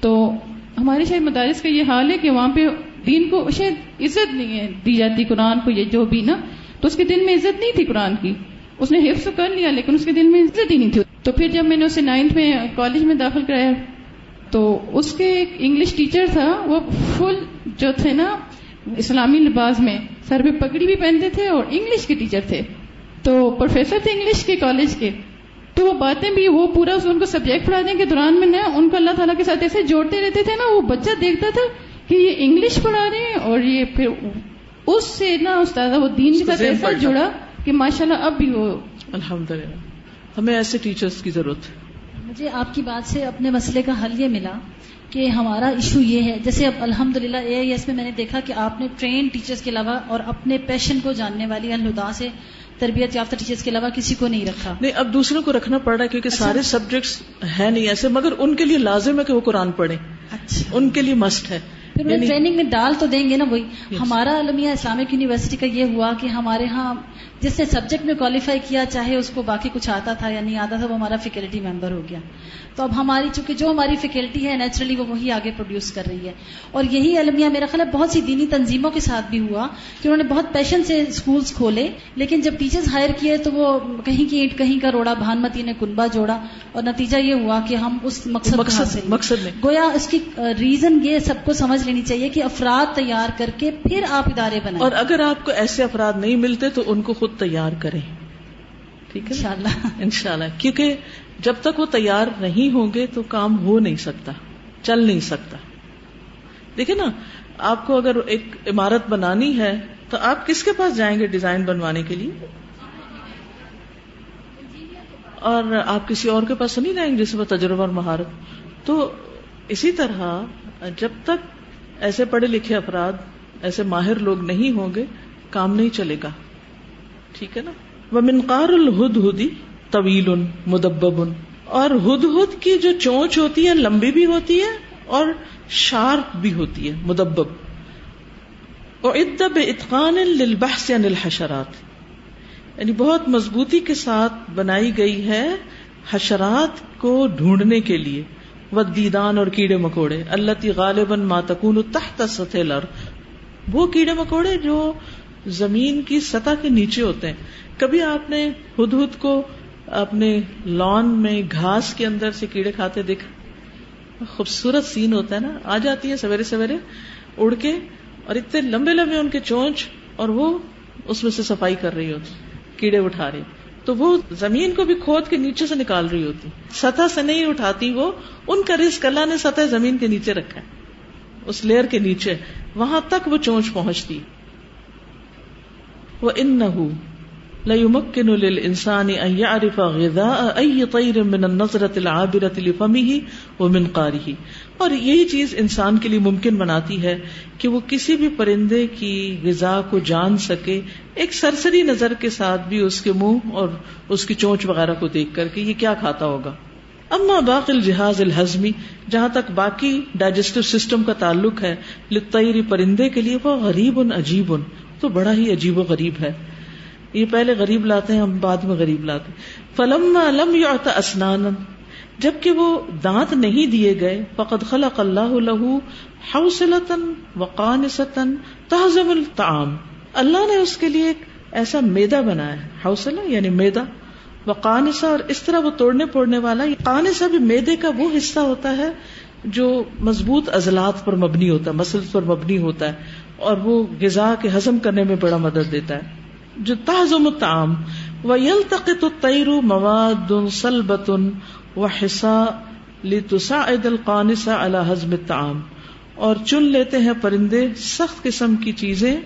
تو ہمارے شاید مدارس کا یہ حال ہے کہ وہاں پہ دین کو شاید عزت نہیں ہے دی جاتی قرآن کو یہ جو بھی نا۔ تو اس کے دل میں عزت نہیں تھی قرآن کی۔ اس نے حفظ کر لیا، لیکن اس کے دل میں عزت ہی نہیں تھی۔ تو پھر جب میں نے اسے نائنتھ میں کالج میں داخل کرایا، تو اس کے ایک انگلش ٹیچر تھا، وہ فل جو تھے نا، اسلامی لباس میں، سر پہ پگڑی بھی پہنتے تھے اور انگلش کے ٹیچر تھے۔ تو پروفیسر تھے انگلش کے کالج کے۔ تو وہ باتیں بھی، وہ پورا ان کو سبجیکٹ پڑھانے کے دوران میں نا ان کو اللہ تعالیٰ کے ساتھ ایسے جوڑتے رہتے تھے نا، وہ بچہ دیکھتا تھا کہ یہ انگلش پڑھا رہے ہیں اور یہ پھر اس سے نا استاد وہ دین کے ساتھ ایسا جڑا کہ ماشاء اللہ اب بھی ہو الحمد للہ ہمیں ایسے ٹیچرس کی ضرورت ہے۔ مجھے آپ کی بات سے اپنے مسئلے کا حل یہ ملا کہ ہمارا ایشو یہ ہے۔ جیسے اب الحمد للہ اے آئی ایس میں میں نے دیکھا کہ آپ نے ٹرین ٹیچرس کے علاوہ اور اپنے پیشن کو جاننے والی الدا سے تربیت یافتہ ٹیچرس کے علاوہ کسی کو نہیں رکھا۔ نہیں اب دوسروں کو رکھنا پڑ رہا ہے کیونکہ اچھا۔ سارے سبجیکٹس ہیں نہیں ایسے مگر ان کے لیے لازم ہے کہ وہ قرآن پڑھیں۔ اچھا۔ ان کے لیے مسٹ ہے۔ پھر وہ ٹریننگ یعنی میں ڈال تو دیں گے نا وہی۔ ہمارا المیہ اسلامک یونیورسٹی کا یہ ہوا کہ ہمارے ہاں جس نے سبجیکٹ میں کوالیفائی کیا چاہے اس کو باقی کچھ آتا تھا یا نہیں آتا تھا وہ ہمارا فیکلٹی ممبر ہو گیا۔ تو اب ہماری چونکہ جو ہماری فیکلٹی ہے نیچرلی وہ وہی آگے پروڈیوس کر رہی ہے۔ اور یہی المیہ میرا خیال ہے بہت سی دینی تنظیموں کے ساتھ بھی ہوا کہ انہوں نے بہت پیشن سے اسکولس کھولے لیکن جب ٹیچرز ہائر کیے تو وہ کہیں کی اینٹ کہیں کا روڑا بھانمتی نے کنبا جوڑا اور نتیجہ یہ ہوا کہ ہم اس مقصد مقصد, مقصد میں۔ گویا اس کی ریزن یہ سب کو سمجھ لینی چاہیے کہ افراد تیار کر کے پھر آپ ادارے بنائیں۔ اور اگر آپ کو ایسے افراد نہیں ملتے تو ان کو خود تیار کریں۔ ٹھیک ہے ان شاء اللہ کیونکہ جب تک وہ تیار نہیں ہوں گے تو کام ہو نہیں سکتا، چل نہیں سکتا۔ دیکھیں نا، آپ کو اگر ایک عمارت بنانی ہے تو آپ کس کے پاس جائیں گے ڈیزائن بنوانے کے لیے؟ اور آپ کسی اور کے پاس نہیں جائیں گے جس میں تجربہ اور مہارت۔ تو اسی طرح جب تک ایسے پڑھے لکھے افراد، ایسے ماہر لوگ نہیں ہوں گے، کام نہیں چلے گا۔ ٹھیک ہے نا؟ وہ منقار الہد ہدی طویل مدب اور ہد ہد کی جو چونچ ہوتی ہے، لمبی بھی ہوتی ہے اور شارپ بھی ہوتی ہے مدب اور ادب اتقان للبحث عن الحشرات۔ یعنی بہت مضبوطی کے ساتھ بنائی گئی ہے حشرات کو ڈھونڈنے کے لیے۔ وہ دیدان اور کیڑے مکوڑے۔ اللہ غالباً ماتکون تحت سطح لر وہ کیڑے مکوڑے جو زمین کی سطح کے نیچے ہوتے ہیں۔ کبھی آپ نے ہد ہد کو اپنے لان میں گھاس کے اندر سے کیڑے کھاتے دیکھا۔ خوبصورت سین ہوتا ہے نا۔ آ جاتی ہے سویرے سویرے، اڑ کے اور اتنے لمبے لمبے ان کے چونچ اور وہ اس میں سے صفائی کر رہی ہوتی، کیڑے اٹھا رہی۔ تو وہ زمین کو بھی کھود کے نیچے سے نکال رہی ہوتی۔ سطح سے نہیں اٹھاتی وہ، ان کا رسک اللہ نے سطح زمین کے نیچے رکھا ہے۔ اس لیئر کے نیچے، وہاں تک وہ چونچ پہنچتی۔ وہ ان نہ ليمكن للإنسان أن يعرف غذاء أي طير من النظرة العابرة لفمه ومنقاره اور یہی چیز انسان کے لیے ممکن بناتی ہے کہ وہ کسی بھی پرندے کی غذا کو جان سکے، ایک سرسری نظر کے ساتھ بھی اس کے منہ اور اس کی چونچ وغیرہ کو دیکھ کر کے یہ کیا کھاتا ہوگا۔ اما باقی الجہاز الحزمی جہاں تک باقی ڈائجسٹو سسٹم کا تعلق ہے لطیری پرندے کے لیے وہ غریب ان عجیب ان تو بڑا ہی عجیب و غریب ہے۔ یہ پہلے غریب لاتے ہیں، ہم بعد میں غریب لاتے ہیں۔ فلم لم اسنان جبکہ وہ دانت نہیں دیے گئے، فقد خلق اللہ لہو حوصلتن وقانستن تہذب الطعام۔ اللہ نے اس کے لیے ایک ایسا میدا بنایا ہے، حوصلہ یعنی میدا وہ قانسا اور اس طرح وہ توڑنے پوڑنے والا۔ قانسا بھی میدے کا وہ حصہ ہوتا ہے جو مضبوط عضلات پر مبنی ہوتا ہے مسل پر مبنی ہوتا ہے، اور وہ غذا کے ہضم کرنے میں بڑا مدد دیتا ہے۔ جو تازم الطعام و یل تقت تیر مواد سلبتن و حصہ لتسا عید القانسا اللہ حزم اور چن لیتے ہیں پرندے سخت قسم کی چیزیں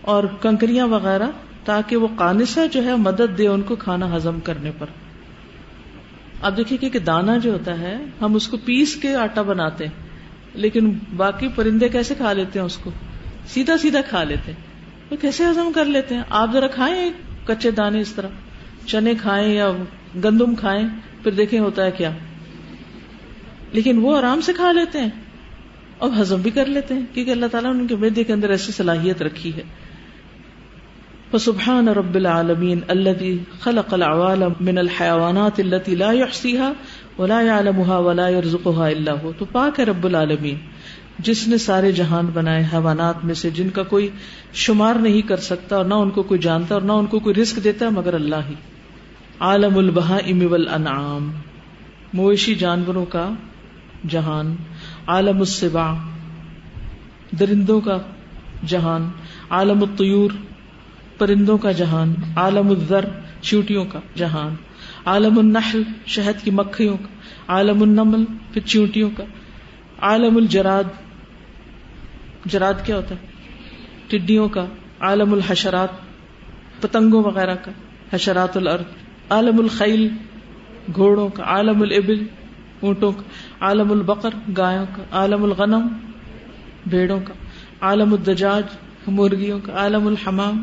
اور کنکریاں وغیرہ تاکہ وہ قانصہ جو ہے مدد دے ان کو کھانا ہزم کرنے پر۔ اب دیکھیے کہ دانا جو ہوتا ہے، ہم اس کو پیس کے آٹا بناتے ہیں، لیکن باقی پرندے کیسے کھا لیتے ہیں اس کو؟ سیدھا سیدھا کھا لیتے ہیں۔ وہ کیسے ہزم کر لیتے ہیں؟ آپ ذرا کھائیں کچے دانے اس طرح۔ چنے کھائیں یا گندم کھائیں، پھر دیکھیں ہوتا ہے کیا۔ لیکن وہ آرام سے کھا لیتے ہیں۔ اور ہزم بھی کر لیتے ہیں، کیونکہ اللہ تعالیٰ نے ان کے میدے کے اندر ایسی صلاحیت رکھی ہے۔ فسبحان رب العالمین الذي خلق العوالم من الحيوانات التي لا يحصيها ولا يعلمها ولا يرزقها الا هو تو پاک ہے رب العالمین۔ جس نے سارے جہان بنائے، حیوانات میں سے جن کا کوئی شمار نہیں کر سکتا اور نہ ان کو کوئی جانتا اور نہ ان کو کوئی رزق دیتا ہے مگر اللہ ہی۔ عالم البہائم والانعام۔ مویشی جانوروں کا جہان، عالم السباع درندوں کا جہان، عالم الطیور۔ پرندوں کا جہان، عالم الذر، چوٹیوں کا جہان۔ عالم النحل، شہد کی مکھیوں کا۔ عالم النمل، پھر چیونٹیوں کا۔ عالم الجراد جراد کیا ہوتا ہے؟ ٹڈیوں کا، عالم الحشرات، پتنگوں وغیرہ کا، حشرات الارض، عالم الخیل، گھوڑوں کا، عالم الابل، اونٹوں کا، عالم البقر، گایوں کا، عالم الغنم، بھیڑوں کا، عالم الدجاج مرغیوں کا، عالم الحمام،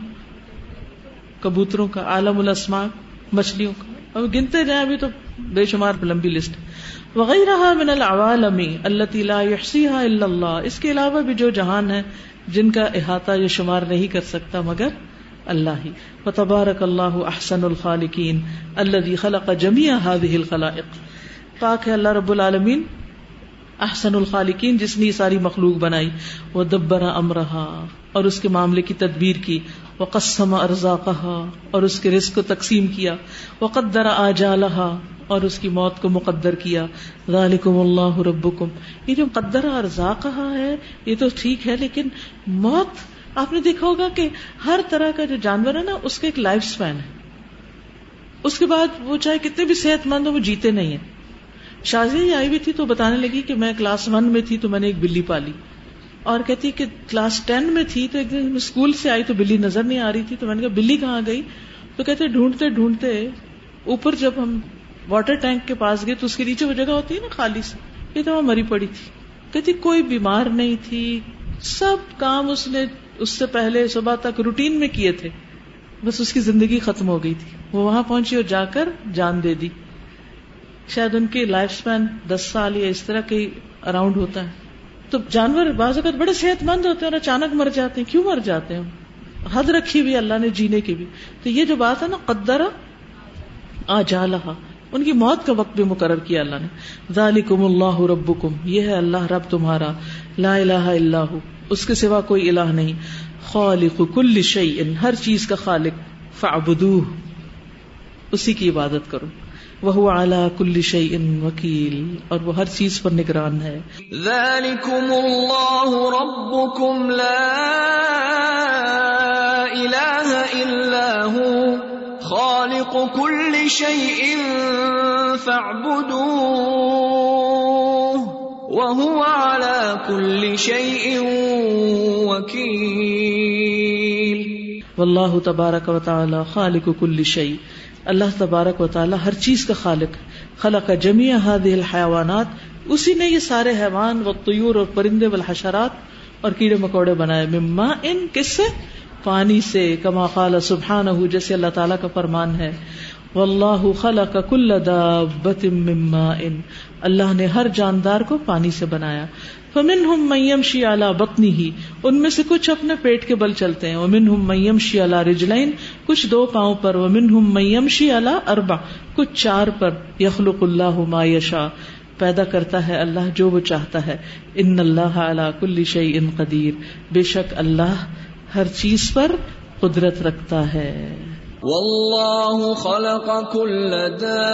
کبوتروں کا، عالم الاسما مچھلیوں کا۔ اور گنتے جائیں ابھی تو بے شمار لمبی لسٹ وغیرہ من العوالم التي لا الا اللہ. اس کے علاوہ بھی جو جہان ہے جن کا احاطہ یہ شمار نہیں کر سکتا مگر اللہ ہی. وتبارک اللہ احسن الخالقین الذي خلق جميع هذه الخلائق. پاک ہے اللہ رب العالمین، احسن الخالقین، جس نے ساری مخلوق بنائی. وہ دبرا امرہا اور اس کے معاملے کی تدبیر کی. وہ قسم ارزا کہا اور اس کے رزق کو تقسیم کیا۔ وہ قدر آ جالحا اور اس کی موت کو مقدر کیا۔ ذالکم اللہ ربکم۔ یہ جو قدر ارزا کہا ہے، یہ تو ٹھیک ہے، لیکن موت، آپ نے دیکھا ہوگا کہ ہر طرح کا جو جانور ہے نا، اس کا ایک لائف اسپین ہے۔ اس کے بعد وہ چاہے کتنے بھی صحت مند ہو، وہ جیتے نہیں ہیں۔ شازی آئی ہوئی تھی تو بتانے لگی کہ میں کلاس ون میں تھی تو میں نے ایک بلی پالی۔ اور کہتی کہ کلاس ٹین میں تھی تو ایک دن اسکول سے آئی تو بلی نظر نہیں آ رہی تھی تو میں نے کہا بلی کہاں گئی؟ تو کہتے ڈھونڈتے ڈھونڈتے اوپر جب ہم واٹر ٹینک کے پاس گئے تو اس کے نیچے وہ جگہ ہوتی ہے نا خالی سے یہ تو وہاں مری پڑی تھی۔ کہتی کوئی بیمار نہیں تھی، سب کام اس نے اس سے پہلے صبح تک روٹین میں کیے تھے۔ بس اس کی زندگی ختم ہو گئی تھی۔ وہ وہاں پہنچی اور جا کر جان دے دی۔ شاید ان کی لائف اسپین دس سال یا اس طرح کے اراؤنڈ ہوتا ہے۔ تو جانور بعض اوقات بڑے صحت مند ہوتے ہیں اور اچانک مر جاتے ہیں۔ کیوں مر جاتے ہیں؟ حد رکھی ہوئی اللہ نے جینے کی بھی۔ تو یہ جو بات ہے نا، قدر آ جا لہا ان کی موت کا وقت بھی مقرر کیا اللہ نے۔ ذالکم اللہ ربکم۔ یہ ہے اللہ رب تمہارا۔ لا الہ الا ہو۔ اس کے سوا کوئی الہ نہیں۔ خالق کل شیء۔ ہر چیز کا خالق فعبدوہ اسی کی عبادت کرو۔ وہ اعلیٰ کل شعی وکیل اور وہ ہر چیز پر نگران ہے۔ ذلكم اللہ ربكم لا الہ الا هو خالق كل شيء فاعبدوه وهو على كل شيء وكيل۔ واللہ تبارک و تعالی خالق كل شيء۔ اللہ تبارک و تعالیٰ ہر چیز کا خالق خلق جمی هذه الحیوانات اسی نے یہ سارے حیوان و طیور اور پرندے والحشرات اور کیڑے مکوڑے بنائے۔ مما ان کس سے؟ پانی سے، کما قال سبحانہ، جیسے اللہ تعالیٰ کا فرمان ہے۔ واللہ خلق کل دابت من ماء۔ اللہ نے ہر جاندار کو پانی سے بنایا۔ فمنہم من یمشی علی بطنی ہی ان میں سے کچھ اپنے پیٹ کے بل چلتے ہیں۔ ومنہم من یمشی علی رجلین کچھ دو پاؤں پر۔ ومنہم من یمشی علی اربع کچھ چار پر۔ یخلق اللہ ما یشاء پیدا کرتا ہے اللہ جو وہ چاہتا ہے۔ ان اللہ علی کل شیء قدیر بے شک اللہ ہر چیز پر قدرت رکھتا ہے۔ والله خلق كل دابة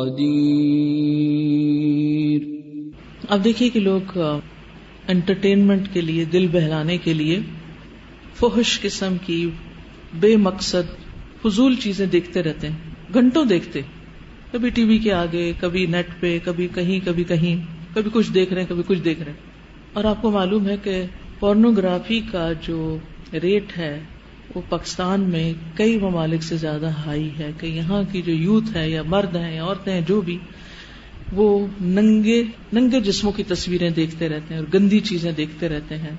قدير اب دیکھیے کہ لوگ انٹرٹینمنٹ کے لیے، دل بہلانے کے لیے فحش قسم کی بے مقصد فضول چیزیں دیکھتے رہتے ہیں، گھنٹوں دیکھتے۔ کبھی ٹی وی کے آگے، کبھی نیٹ پہ، کبھی کہیں کبھی کہیں، کبھی کچھ دیکھ رہے ہیں، کبھی کچھ دیکھ رہے ہیں۔ اور آپ کو معلوم ہے کہ پورنوگرافی کا جو ریٹ ہے وہ پاکستان میں کئی ممالک سے زیادہ ہائی ہے، کہ یہاں کی جو یوتھ ہے یا مرد ہیں یا عورتیں ہیں، جو بھی، وہ ننگے ننگے جسموں کی تصویریں دیکھتے رہتے ہیں اور گندی چیزیں دیکھتے رہتے ہیں۔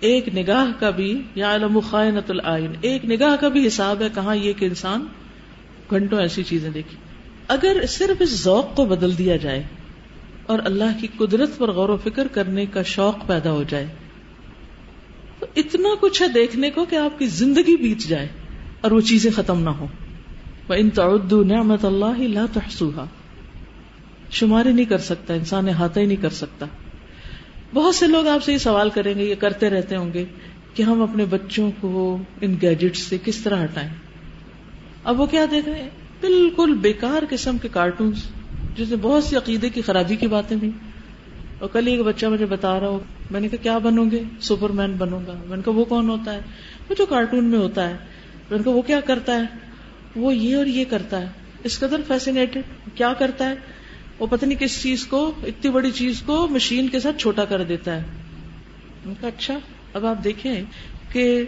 ایک نگاہ کا بھی یا علم خائنت العین، ایک نگاہ کا بھی حساب ہے کہاں یہ کہ انسان گھنٹوں ایسی چیزیں دیکھی اگر صرف اس ذوق کو بدل دیا جائے اور اللہ کی قدرت پر غور و فکر کرنے کا شوق پیدا ہو جائے اتنا کچھ ہے دیکھنے کو کہ آپ کی زندگی بیت جائے اور وہ چیزیں ختم نہ ہو ان تعدو نعمت اللہ لا تحسوہا شمار ہی نہیں کر سکتا، انسان احاطہ ہی نہیں کر سکتا۔ بہت سے لوگ آپ سے یہ سوال کریں گے، یہ کرتے رہتے ہوں گے کہ ہم اپنے بچوں کو ان گیجٹ سے کس طرح ہٹائیں۔ اب وہ کیا دیکھ رہے ہیں؟ بالکل بیکار قسم کے کارٹونس جس میں بہت سی عقیدے کی خرابی کی باتیں بھی۔ اور کل ایک بچہ مجھے بتا رہا ہو، میں نے کہا، کیا بنو گے؟ سپر مین بنوں گا۔ میں نے کہا، وہ کون ہوتا ہے؟ وہ جو کارٹون میں ہوتا ہے۔ میں نے کہا، وہ کیا کرتا ہے؟ وہ یہ اور یہ کرتا ہے۔ اس قدر فیسینیٹڈ کیا کرتا ہے؟ وہ پتہ نہیں کس چیز کو، اتنی بڑی چیز کو مشین کے ساتھ چھوٹا کر دیتا ہے۔ میں کہا اچھا اب آپ دیکھیں کہ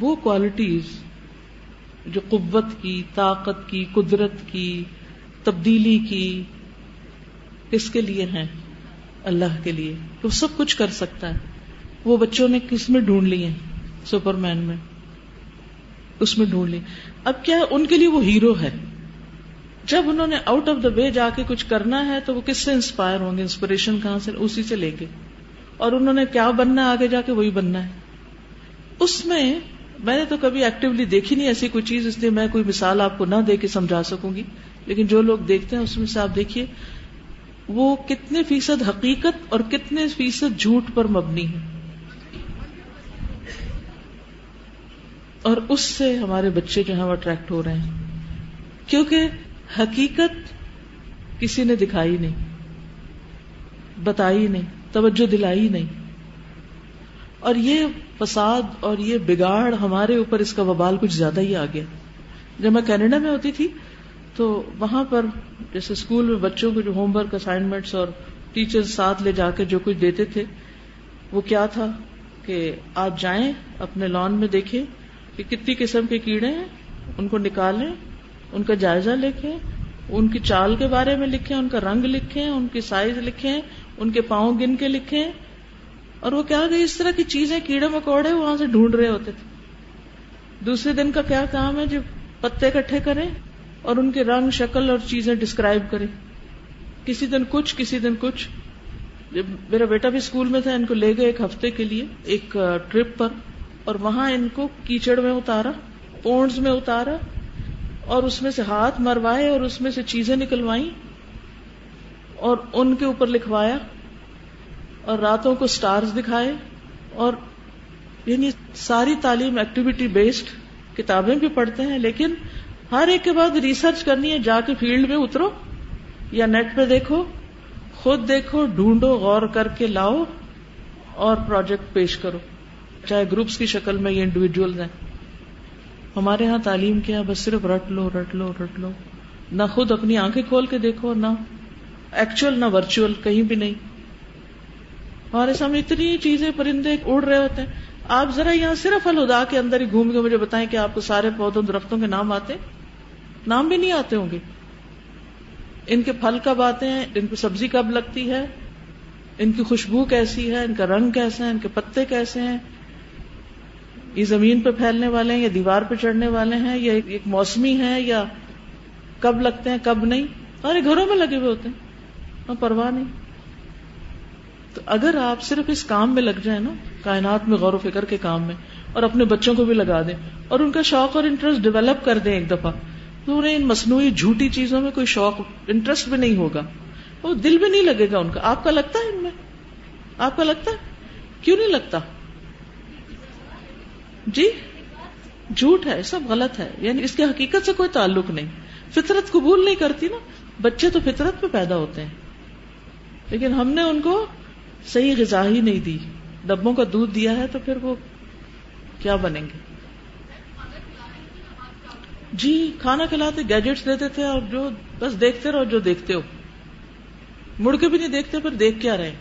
وہ کوالٹیز جو قوت کی، طاقت کی، قدرت کی، تبدیلی کی، کس کے لیے ہیں؟ اللہ کے لیے وہ سب کچھ کر سکتا ہے۔ وہ بچوں نے کس میں ڈھونڈ لی سپر مین میں۔ اس میں ڈھونڈ لی۔ اب کیا ان کے لیے وہ ہیرو ہے؟ جب انہوں نے آؤٹ آف دا وے جا کے کچھ کرنا ہے تو وہ کس سے انسپائر ہوں گے؟ انسپریشن کہاں سے؟ اسی سے لیں گے اور انہوں نے کیا بننا ہے آگے جا کے؟ وہی بننا ہے۔ اس میں میں نے تو کبھی ایکٹیولی دیکھی نہیں ایسی کوئی چیز، اس لیے میں کوئی مثال آپ کو نہ دے کے سمجھا سکوں گی۔ لیکن جو لوگ دیکھتے ہیں اس میں سے آپ دیکھیے۔ وہ کتنے فیصد حقیقت اور کتنے فیصد جھوٹ پر مبنی ہے۔ اور اس سے ہمارے بچے جو ہیں وہ اٹریکٹ ہو رہے ہیں۔ کیونکہ حقیقت کسی نے دکھائی نہیں، بتائی نہیں، توجہ دلائی نہیں۔ اور یہ فساد اور یہ بگاڑ ہمارے اوپر اس کا وبال کچھ زیادہ ہی آ گیا جب میں کینیڈا میں ہوتی تھی تو وہاں پر جیسے اسکول میں بچوں کو جو ہوم ورک اسائنمنٹس اور ٹیچر ساتھ لے جا کے جو کچھ دیتے تھے، وہ کیا تھا کہ آپ جائیں، اپنے لان میں دیکھیں کہ کتنی قسم کے کیڑے ہیں، ان کو نکالیں، ان کا جائزہ لکھیں، ان کی چال کے بارے میں لکھیں، ان کا رنگ لکھیں، ان کی سائز لکھیں، ان کے پاؤں گن کے لکھیں۔ اور وہ کیا گئی اس طرح کی چیزیں، کیڑے مکوڑے وہاں سے ڈھونڈ رہے ہوتے تھے۔ دوسرے دن کا کیا کام ہے؟ جو پتے کٹھے کریں اور ان کے رنگ، شکل اور چیزیں ڈسکرائب کرے کسی دن کچھ، کسی دن کچھ۔ جب میرا بیٹا بھی اسکول میں تھا، ان کو لے گئے ایک ہفتے کے لیے، ایک ٹرپ پر۔ اور وہاں ان کو کیچڑ میں اتارا، پونڈز میں اتارا، اور اس میں سے ہاتھ مروائے اور اس میں سے چیزیں نکلوائی اور ان کے اوپر لکھوایا اور راتوں کو سٹارز دکھائے اور یعنی ساری تعلیم ایکٹیویٹی بیسڈ کتابیں بھی پڑھتے ہیں، لیکن ہر ایک کے بعد ریسرچ کرنی ہے، جا کے فیلڈ میں اترو یا نیٹ پہ دیکھو، خود دیکھو، ڈھونڈو، غور کر کے لاؤ اور پروجیکٹ پیش کرو۔ چاہے گروپس کی شکل میں یا انڈیویجل ہیں۔ ہمارے یہاں تعلیم کیا ہاں بس صرف رٹ لو رٹ لو رٹ لو۔ نہ خود اپنی آنکھیں کھول کے دیکھو، نہ ایکچوئل نہ ورچوئل کہیں بھی نہیں۔ ہمارے سامنے اتنی چیزیں پرندے اڑ رہے ہوتے ہیں۔ آپ ذرا یہاں صرف الدا کے اندر ہی گھوم کے مجھے بتائیں کہ آپ کو سارے پودوں، درختوں کے نام آتے نام بھی نہیں آتے ہوں گے۔ ان کے پھل کب آتے ہیں؟ ان کو سبزی کب لگتی ہے؟ ان کی خوشبو کیسی ہے؟ ان کا رنگ کیسا ہے؟ ان کے پتے کیسے ہیں؟ یہ زمین پہ پھیلنے والے ہیں یا دیوار پہ چڑھنے والے ہیں یا ایک موسمی ہے یا کب لگتے ہیں، کب نہیں؟ سارے گھروں میں لگے ہوئے ہوتے ہیں۔ ہاں، پرواہ نہیں۔ تو اگر آپ صرف اس کام میں لگ جائیں نا، کائنات میں غور و فکر کے کام میں، اور اپنے بچوں کو بھی لگا دیں، اور ان کا شوق اور انٹرسٹ ڈیولپ کر دیں ایک دفعہ تو ان مصنوعی جھوٹی چیزوں میں کوئی شوق انٹرسٹ بھی نہیں ہوگا۔ وہ دل بھی نہیں لگے گا ان کا۔ آپ کا لگتا ہے ان میں؟ آپ کا لگتا ہے؟ کیوں نہیں لگتا؟ جی؟ جھوٹ ہے، سب غلط ہے۔ یعنی اس کی حقیقت سے کوئی تعلق نہیں۔ فطرت قبول نہیں کرتی نا۔ بچے تو فطرت پہ پیدا ہوتے ہیں۔ لیکن ہم نے ان کو صحیح غذا ہی نہیں دی۔ ڈبوں کا دودھ دیا ہے تو پھر وہ کیا بنیں گے؟ جی کھانا کھلاتے گیجٹس دیتے تھے اور جو بس دیکھتے رہو، جو دیکھتے ہو۔ مڑ کے بھی نہیں دیکھتے پھر دیکھ کیا رہے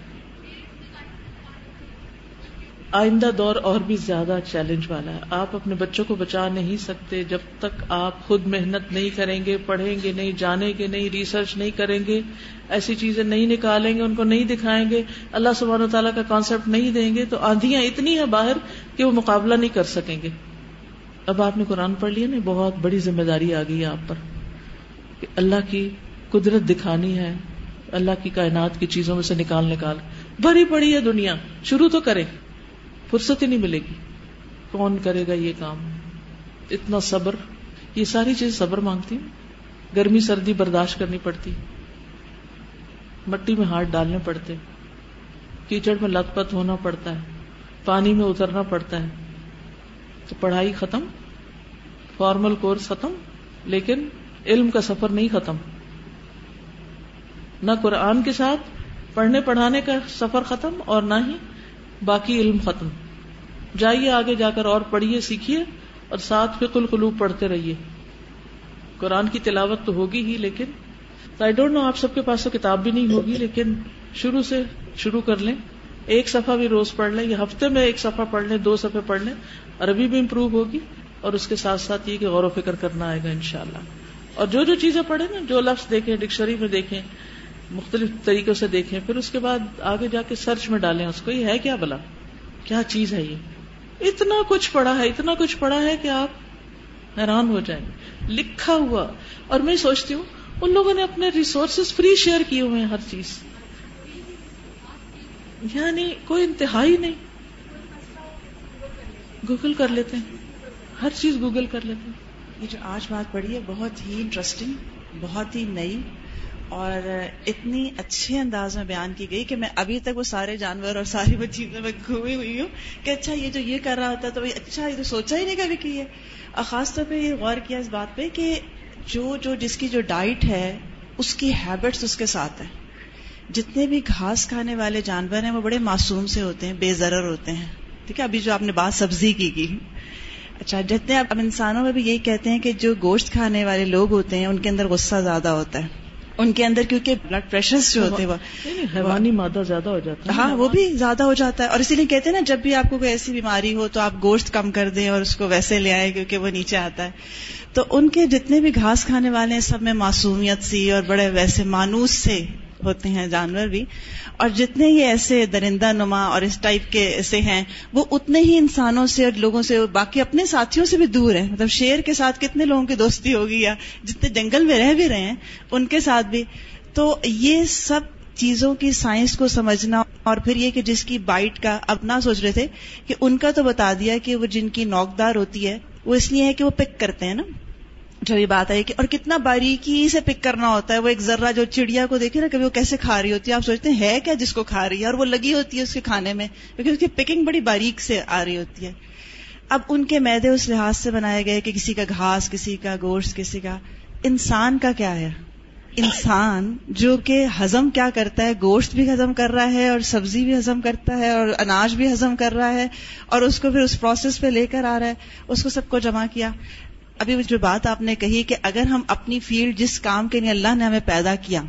آئندہ دور اور بھی زیادہ چیلنج والا ہے۔ آپ اپنے بچوں کو بچا نہیں سکتے۔ جب تک آپ خود محنت نہیں کریں گے، پڑھیں گے نہیں، جانیں گے نہیں ریسرچ نہیں کریں گے، ایسی چیزیں نہیں نکالیں گے، ان کو نہیں دکھائیں گے، اللہ سبحانہ و تعالیٰ کا کانسیپٹ نہیں دیں گے، تو آندیاں اتنی ہیں باہر کہ وہ مقابلہ نہیں کر سکیں گے۔ اب آپ نے قرآن پڑھ لیا نا بہت بڑی ذمہ داری آ گئی ہے آپ پر کہ اللہ کی قدرت دکھانی ہے، اللہ کی کائنات کی چیزوں میں سے نکال نکال۔ بھری پڑی ہے دنیا، شروع تو کرے، فرصت ہی نہیں ملے گی۔ کون کرے گا یہ کام؟ اتنا صبر، یہ ساری چیز صبر مانگتی گرمی سردی برداشت کرنی پڑتی، مٹی میں ہاتھ ڈالنے پڑتے، کیچڑ میں لت پت ہونا پڑتا ہے، پانی میں اترنا پڑتا ہے۔ تو پڑھائی ختم فارمل کورس ختم، لیکن علم کا سفر نہیں ختم۔ نہ قرآن کے ساتھ پڑھنے پڑھانے کا سفر ختم اور نہ ہی باقی علم ختم۔ جائیے آگے جا کر اور پڑھیے، سیکھیے اور ساتھ فک القلوب پڑھتے رہیے۔ قرآن کی تلاوت تو ہوگی ہی، لیکن آئی ڈونٹ نو آپ سب کے پاس تو کتاب بھی نہیں ہوگی، لیکن شروع سے شروع کر لیں۔ ایک صفحہ بھی روز پڑھ لیں یا ہفتے میں ایک صفحہ پڑھ لیں، دو صفحے پڑھ لیں، عربی بھی امپروو ہوگی اور اس کے ساتھ ساتھ یہ کہ غور و فکر کرنا آئے گا انشاءاللہ۔ اور جو جو چیزیں پڑھیں نا، جو لفظ دیکھیں، ڈکشنری میں دیکھیں، مختلف طریقوں سے دیکھیں، پھر اس کے بعد آگے جا کے سرچ میں ڈالیں اس کو، یہ ہے کیا بلا؟ کیا چیز ہے یہ؟ اتنا کچھ پڑا ہے، اتنا کچھ پڑا ہے کہ آپ حیران ہو جائیں گے۔ لکھا ہوا، اور میں سوچتی ہوں، ان لوگوں نے اپنے ریسورسز فری شیئر کیے ہوئے ہیں ہر چیز۔ یعنی کوئی انتہائی نہیں۔ گوگل کر لیتے ہیں۔ ہر چیز گوگل کر لیتے ہیں۔ یہ جو آج بات پڑی ہے بہت ہی انٹرسٹنگ بہت ہی نئی اور اتنی اچھے انداز میں بیان کی گئی کہ میں ابھی تک وہ سارے جانور اور ساری وہ چیزیں میں گھومی ہوئی ہوں کہ اچھا یہ جو یہ کر رہا ہوتا تو اچھا یہ تو سوچا ہی نہیں کبھی کی ہے اور خاص طور پہ یہ غور کیا اس بات پہ کہ جو جو جس کی جو ڈائٹ ہے، اس کی ہیبٹس اس کے ساتھ ہیں۔ جتنے بھی گھاس کھانے والے جانور ہیں وہ بڑے معصوم سے ہوتے ہیں بے ضرر ہوتے ہیں۔ ٹھیک ہے؟ ابھی جو آپ نے بات سبزی کی کی۔ اچھا جتنے اب انسانوں میں بھی یہی کہتے ہیں کہ جو گوشت کھانے والے لوگ ہوتے ہیں ان کے اندر غصہ زیادہ ہوتا ہے۔ ان کے اندر کیونکہ بلڈ پریشر جو ہوتے ہیں حیوانی مادہ زیادہ ہو جاتا ہے۔ ہاں وہ بھی زیادہ ہو جاتا ہے۔ اور اسی لیے کہتے ہیں نا جب بھی آپ کو کوئی ایسی بیماری ہو تو آپ گوشت کم کر دیں اور اس کو ویسے لے آئے کیونکہ وہ نیچے آتا ہے۔ تو ان کے جتنے بھی گھاس کھانے والے ہیں سب میں معصومیت سی اور بڑے ویسے مانوس سے ہوتے ہیں جانور بھی۔ اور جتنے ہی ایسے درندہ نما اور اس ٹائپ کے ایسے ہیں، وہ اتنے ہی انسانوں سے اور لوگوں سے، باقی اپنے ساتھیوں سے بھی دور ہیں۔ مطلب شیر کے ساتھ کتنے لوگوں کی دوستی ہوگی یا جتنے جنگل میں رہ بھی رہے ہیں، ان کے ساتھ بھی۔ تو یہ سب چیزوں کی سائنس کو سمجھنا اور پھر یہ کہ جس کی بائٹ کا اپنا سوچ رہے تھے کہ ان کا تو بتا دیا کہ وہ جن کی نوکدار ہوتی ہے، وہ اس لیے ہے کہ وہ پک کرتے ہیں نا۔ جو یہ بات ہے کہ اور کتنا باریکی سے پک کرنا ہوتا ہے، وہ ایک ذرہ جو چڑیا کو دیکھے نا کبھی وہ کیسے کھا رہی ہوتی ہے، آپ سوچتے ہیں، ہے کیا جس کو کھا رہی ہے؟ اور وہ لگی ہوتی ہے اس کے کھانے میں، کیونکہ اس کی پکنگ بڑی باریک سے آ رہی ہوتی ہے۔ اب ان کے میدے اس لحاظ سے بنائے گئے کہ کسی کا گھاس، کسی کا گوشت، کسی کا۔ انسان کا کیا ہے؟ انسان جو کہ ہضم کیا کرتا ہے، گوشت بھی ہضم کر رہا ہے، اور سبزی بھی ہضم کرتا ہے، اور اناج بھی ہضم کر رہا ہے، اور اس کو پھر اس پروسیس پہ لے کر آ رہا ہے، اس کو سب کو جمع کیا۔ ابھی جو بات آپ نے کہی کہ اگر ہم اپنی فیلڈ جس کام کے لیے اللہ نے ہمیں پیدا کیا،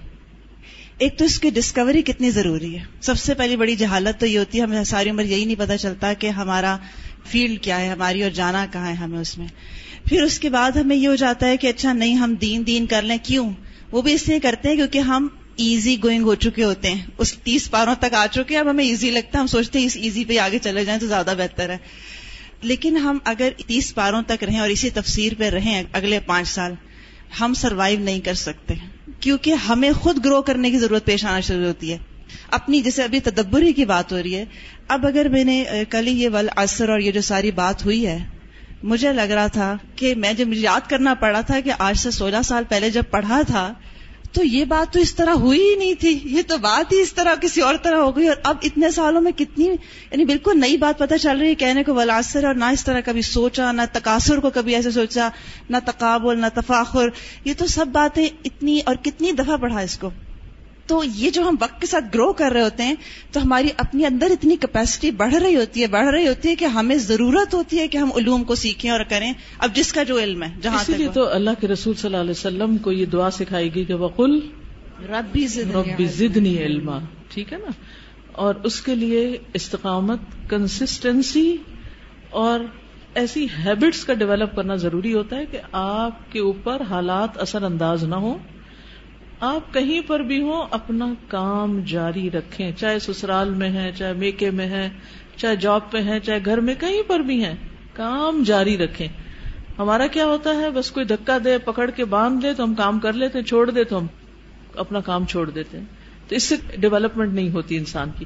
ایک تو اس کی ڈسکوری کتنی ضروری ہے۔ سب سے پہلی بڑی جہالت تو یہ ہوتی ہے، ہمیں ساری عمر یہی نہیں پتا چلتا کہ ہمارا فیلڈ کیا ہے، ہماری اور جانا کہاں ہے ہمیں اس میں۔ پھر اس کے بعد ہمیں یہ ہو جاتا ہے کہ اچھا نہیں، ہم دین دین کر لیں، کیوں؟ وہ بھی اس لیے کرتے ہیں کیونکہ ہم ایزی گوئنگ ہو چکے ہوتے ہیں۔ اس تیس پاروں تک آ چکے ہیں، اب ہمیں ایزی لگتا ہے، ہم سوچتے ہیں اس ایزی پہ آگے چلے جائیں تو زیادہ بہتر ہے۔ لیکن ہم اگر تیس پاروں تک رہیں اور اسی تفسیر پہ رہیں اگلے پانچ سال، ہم سروائیو نہیں کر سکتے۔ کیونکہ ہمیں خود گرو کرنے کی ضرورت پیش آنا شروع ہوتی ہے۔ اپنی جیسے ابھی تدبری کی بات ہو رہی ہے۔ اب اگر میں نے کل ہی یہ ول اثر اور یہ جو ساری بات ہوئی ہے، مجھے لگ رہا تھا کہ میں جب یاد کرنا پڑا تھا کہ آج سے سولہ سال پہلے جب پڑھا تھا تو یہ بات تو اس طرح ہوئی ہی نہیں تھی۔ یہ تو بات ہی اس طرح کسی اور طرح ہو گئی اور اب اتنے سالوں میں کتنی یعنی بالکل نئی بات پتہ چل رہی ہے کہنے کو ولاسر اور نہ اس طرح کبھی سوچا، نہ تقاصر کو کبھی ایسے سوچا، نہ تقابل، نہ تفاخر۔ یہ تو سب باتیں اتنی اور کتنی دفعہ پڑھا اس کو۔ تو یہ جو ہم وقت کے ساتھ گرو کر رہے ہوتے ہیں تو ہماری اپنی اندر اتنی کیپیسٹی بڑھ رہی ہوتی ہے بڑھ رہی ہوتی ہے کہ ہمیں ضرورت ہوتی ہے کہ ہم علوم کو سیکھیں اور کریں۔ اب جس کا جو علم ہے جہاں اسی لیے تو اللہ کے رسول صلی اللہ علیہ وسلم کو یہ دعا سکھائی گئی کہ وقل ربی ربی زدنی علما۔ ٹھیک ہے نا؟ اور اس کے لیے استقامت کنسسٹنسی اور ایسی ہیبٹس کا ڈیولپ کرنا ضروری ہوتا ہے کہ آپ کے اوپر حالات اثر انداز نہ ہوں۔ آپ کہیں پر بھی ہوں، اپنا کام جاری رکھیں۔ چاہے سسرال میں ہے چاہے میکے میں ہے چاہے جاب پہ ہے چاہے گھر میں کہیں پر بھی ہیں، کام جاری رکھیں۔ ہمارا کیا ہوتا ہے؟ بس کوئی دھکا دے، پکڑ کے باندھ دے تو ہم کام کر لیتے چھوڑ دے تو ہم اپنا کام چھوڑ دیتے ہیں۔ تو اس سے ڈیولپمنٹ نہیں ہوتی انسان کی۔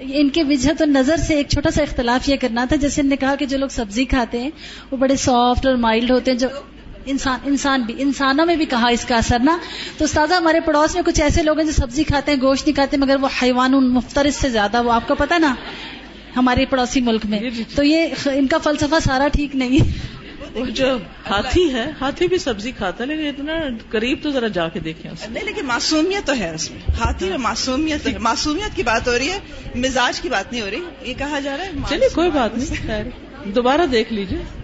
ان کے وجہ تو نظر سے ایک چھوٹا سا اختلاف یہ کرنا تھا۔ جیسے نے کہا کہ جو لوگ سبزی کھاتے ہیں، وہ بڑے سافٹ اور مائلڈ ہوتے ہیں۔ جو انسان انسان بھی انسانوں میں بھی کہا اس کا اثر نا۔ تو استاذہ ہمارے پڑوس میں کچھ ایسے لوگ ہیں جو سبزی کھاتے ہیں گوشت نہیں کھاتے مگر وہ حیوان مفترس سے زیادہ وہ آپ کو پتا نا ہمارے پڑوسی ملک میں۔ تو یہ ان کا فلسفہ سارا ٹھیک نہیں۔ وہ جو ہاتھی ہے ہاتھی بھی سبزی کھاتا ہے لیکن اتنا قریب تو ذرا جا کے دیکھیں نہیں لیکن معصومیت تو ہے اس میں۔ ہاتھی میں معصومیت ہے۔ معصومیت کی بات ہو رہی ہے مزاج کی بات نہیں ہو رہی۔ یہ کہا جا رہا ہے چلیے کوئی بات نہیں خیر۔ دوبارہ دیکھ لیجیے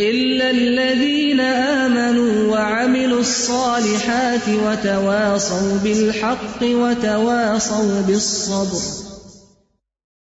إلا الذين آمنوا وعملوا الصالحات وتواصوا بالحق وتواصوا بالصبر.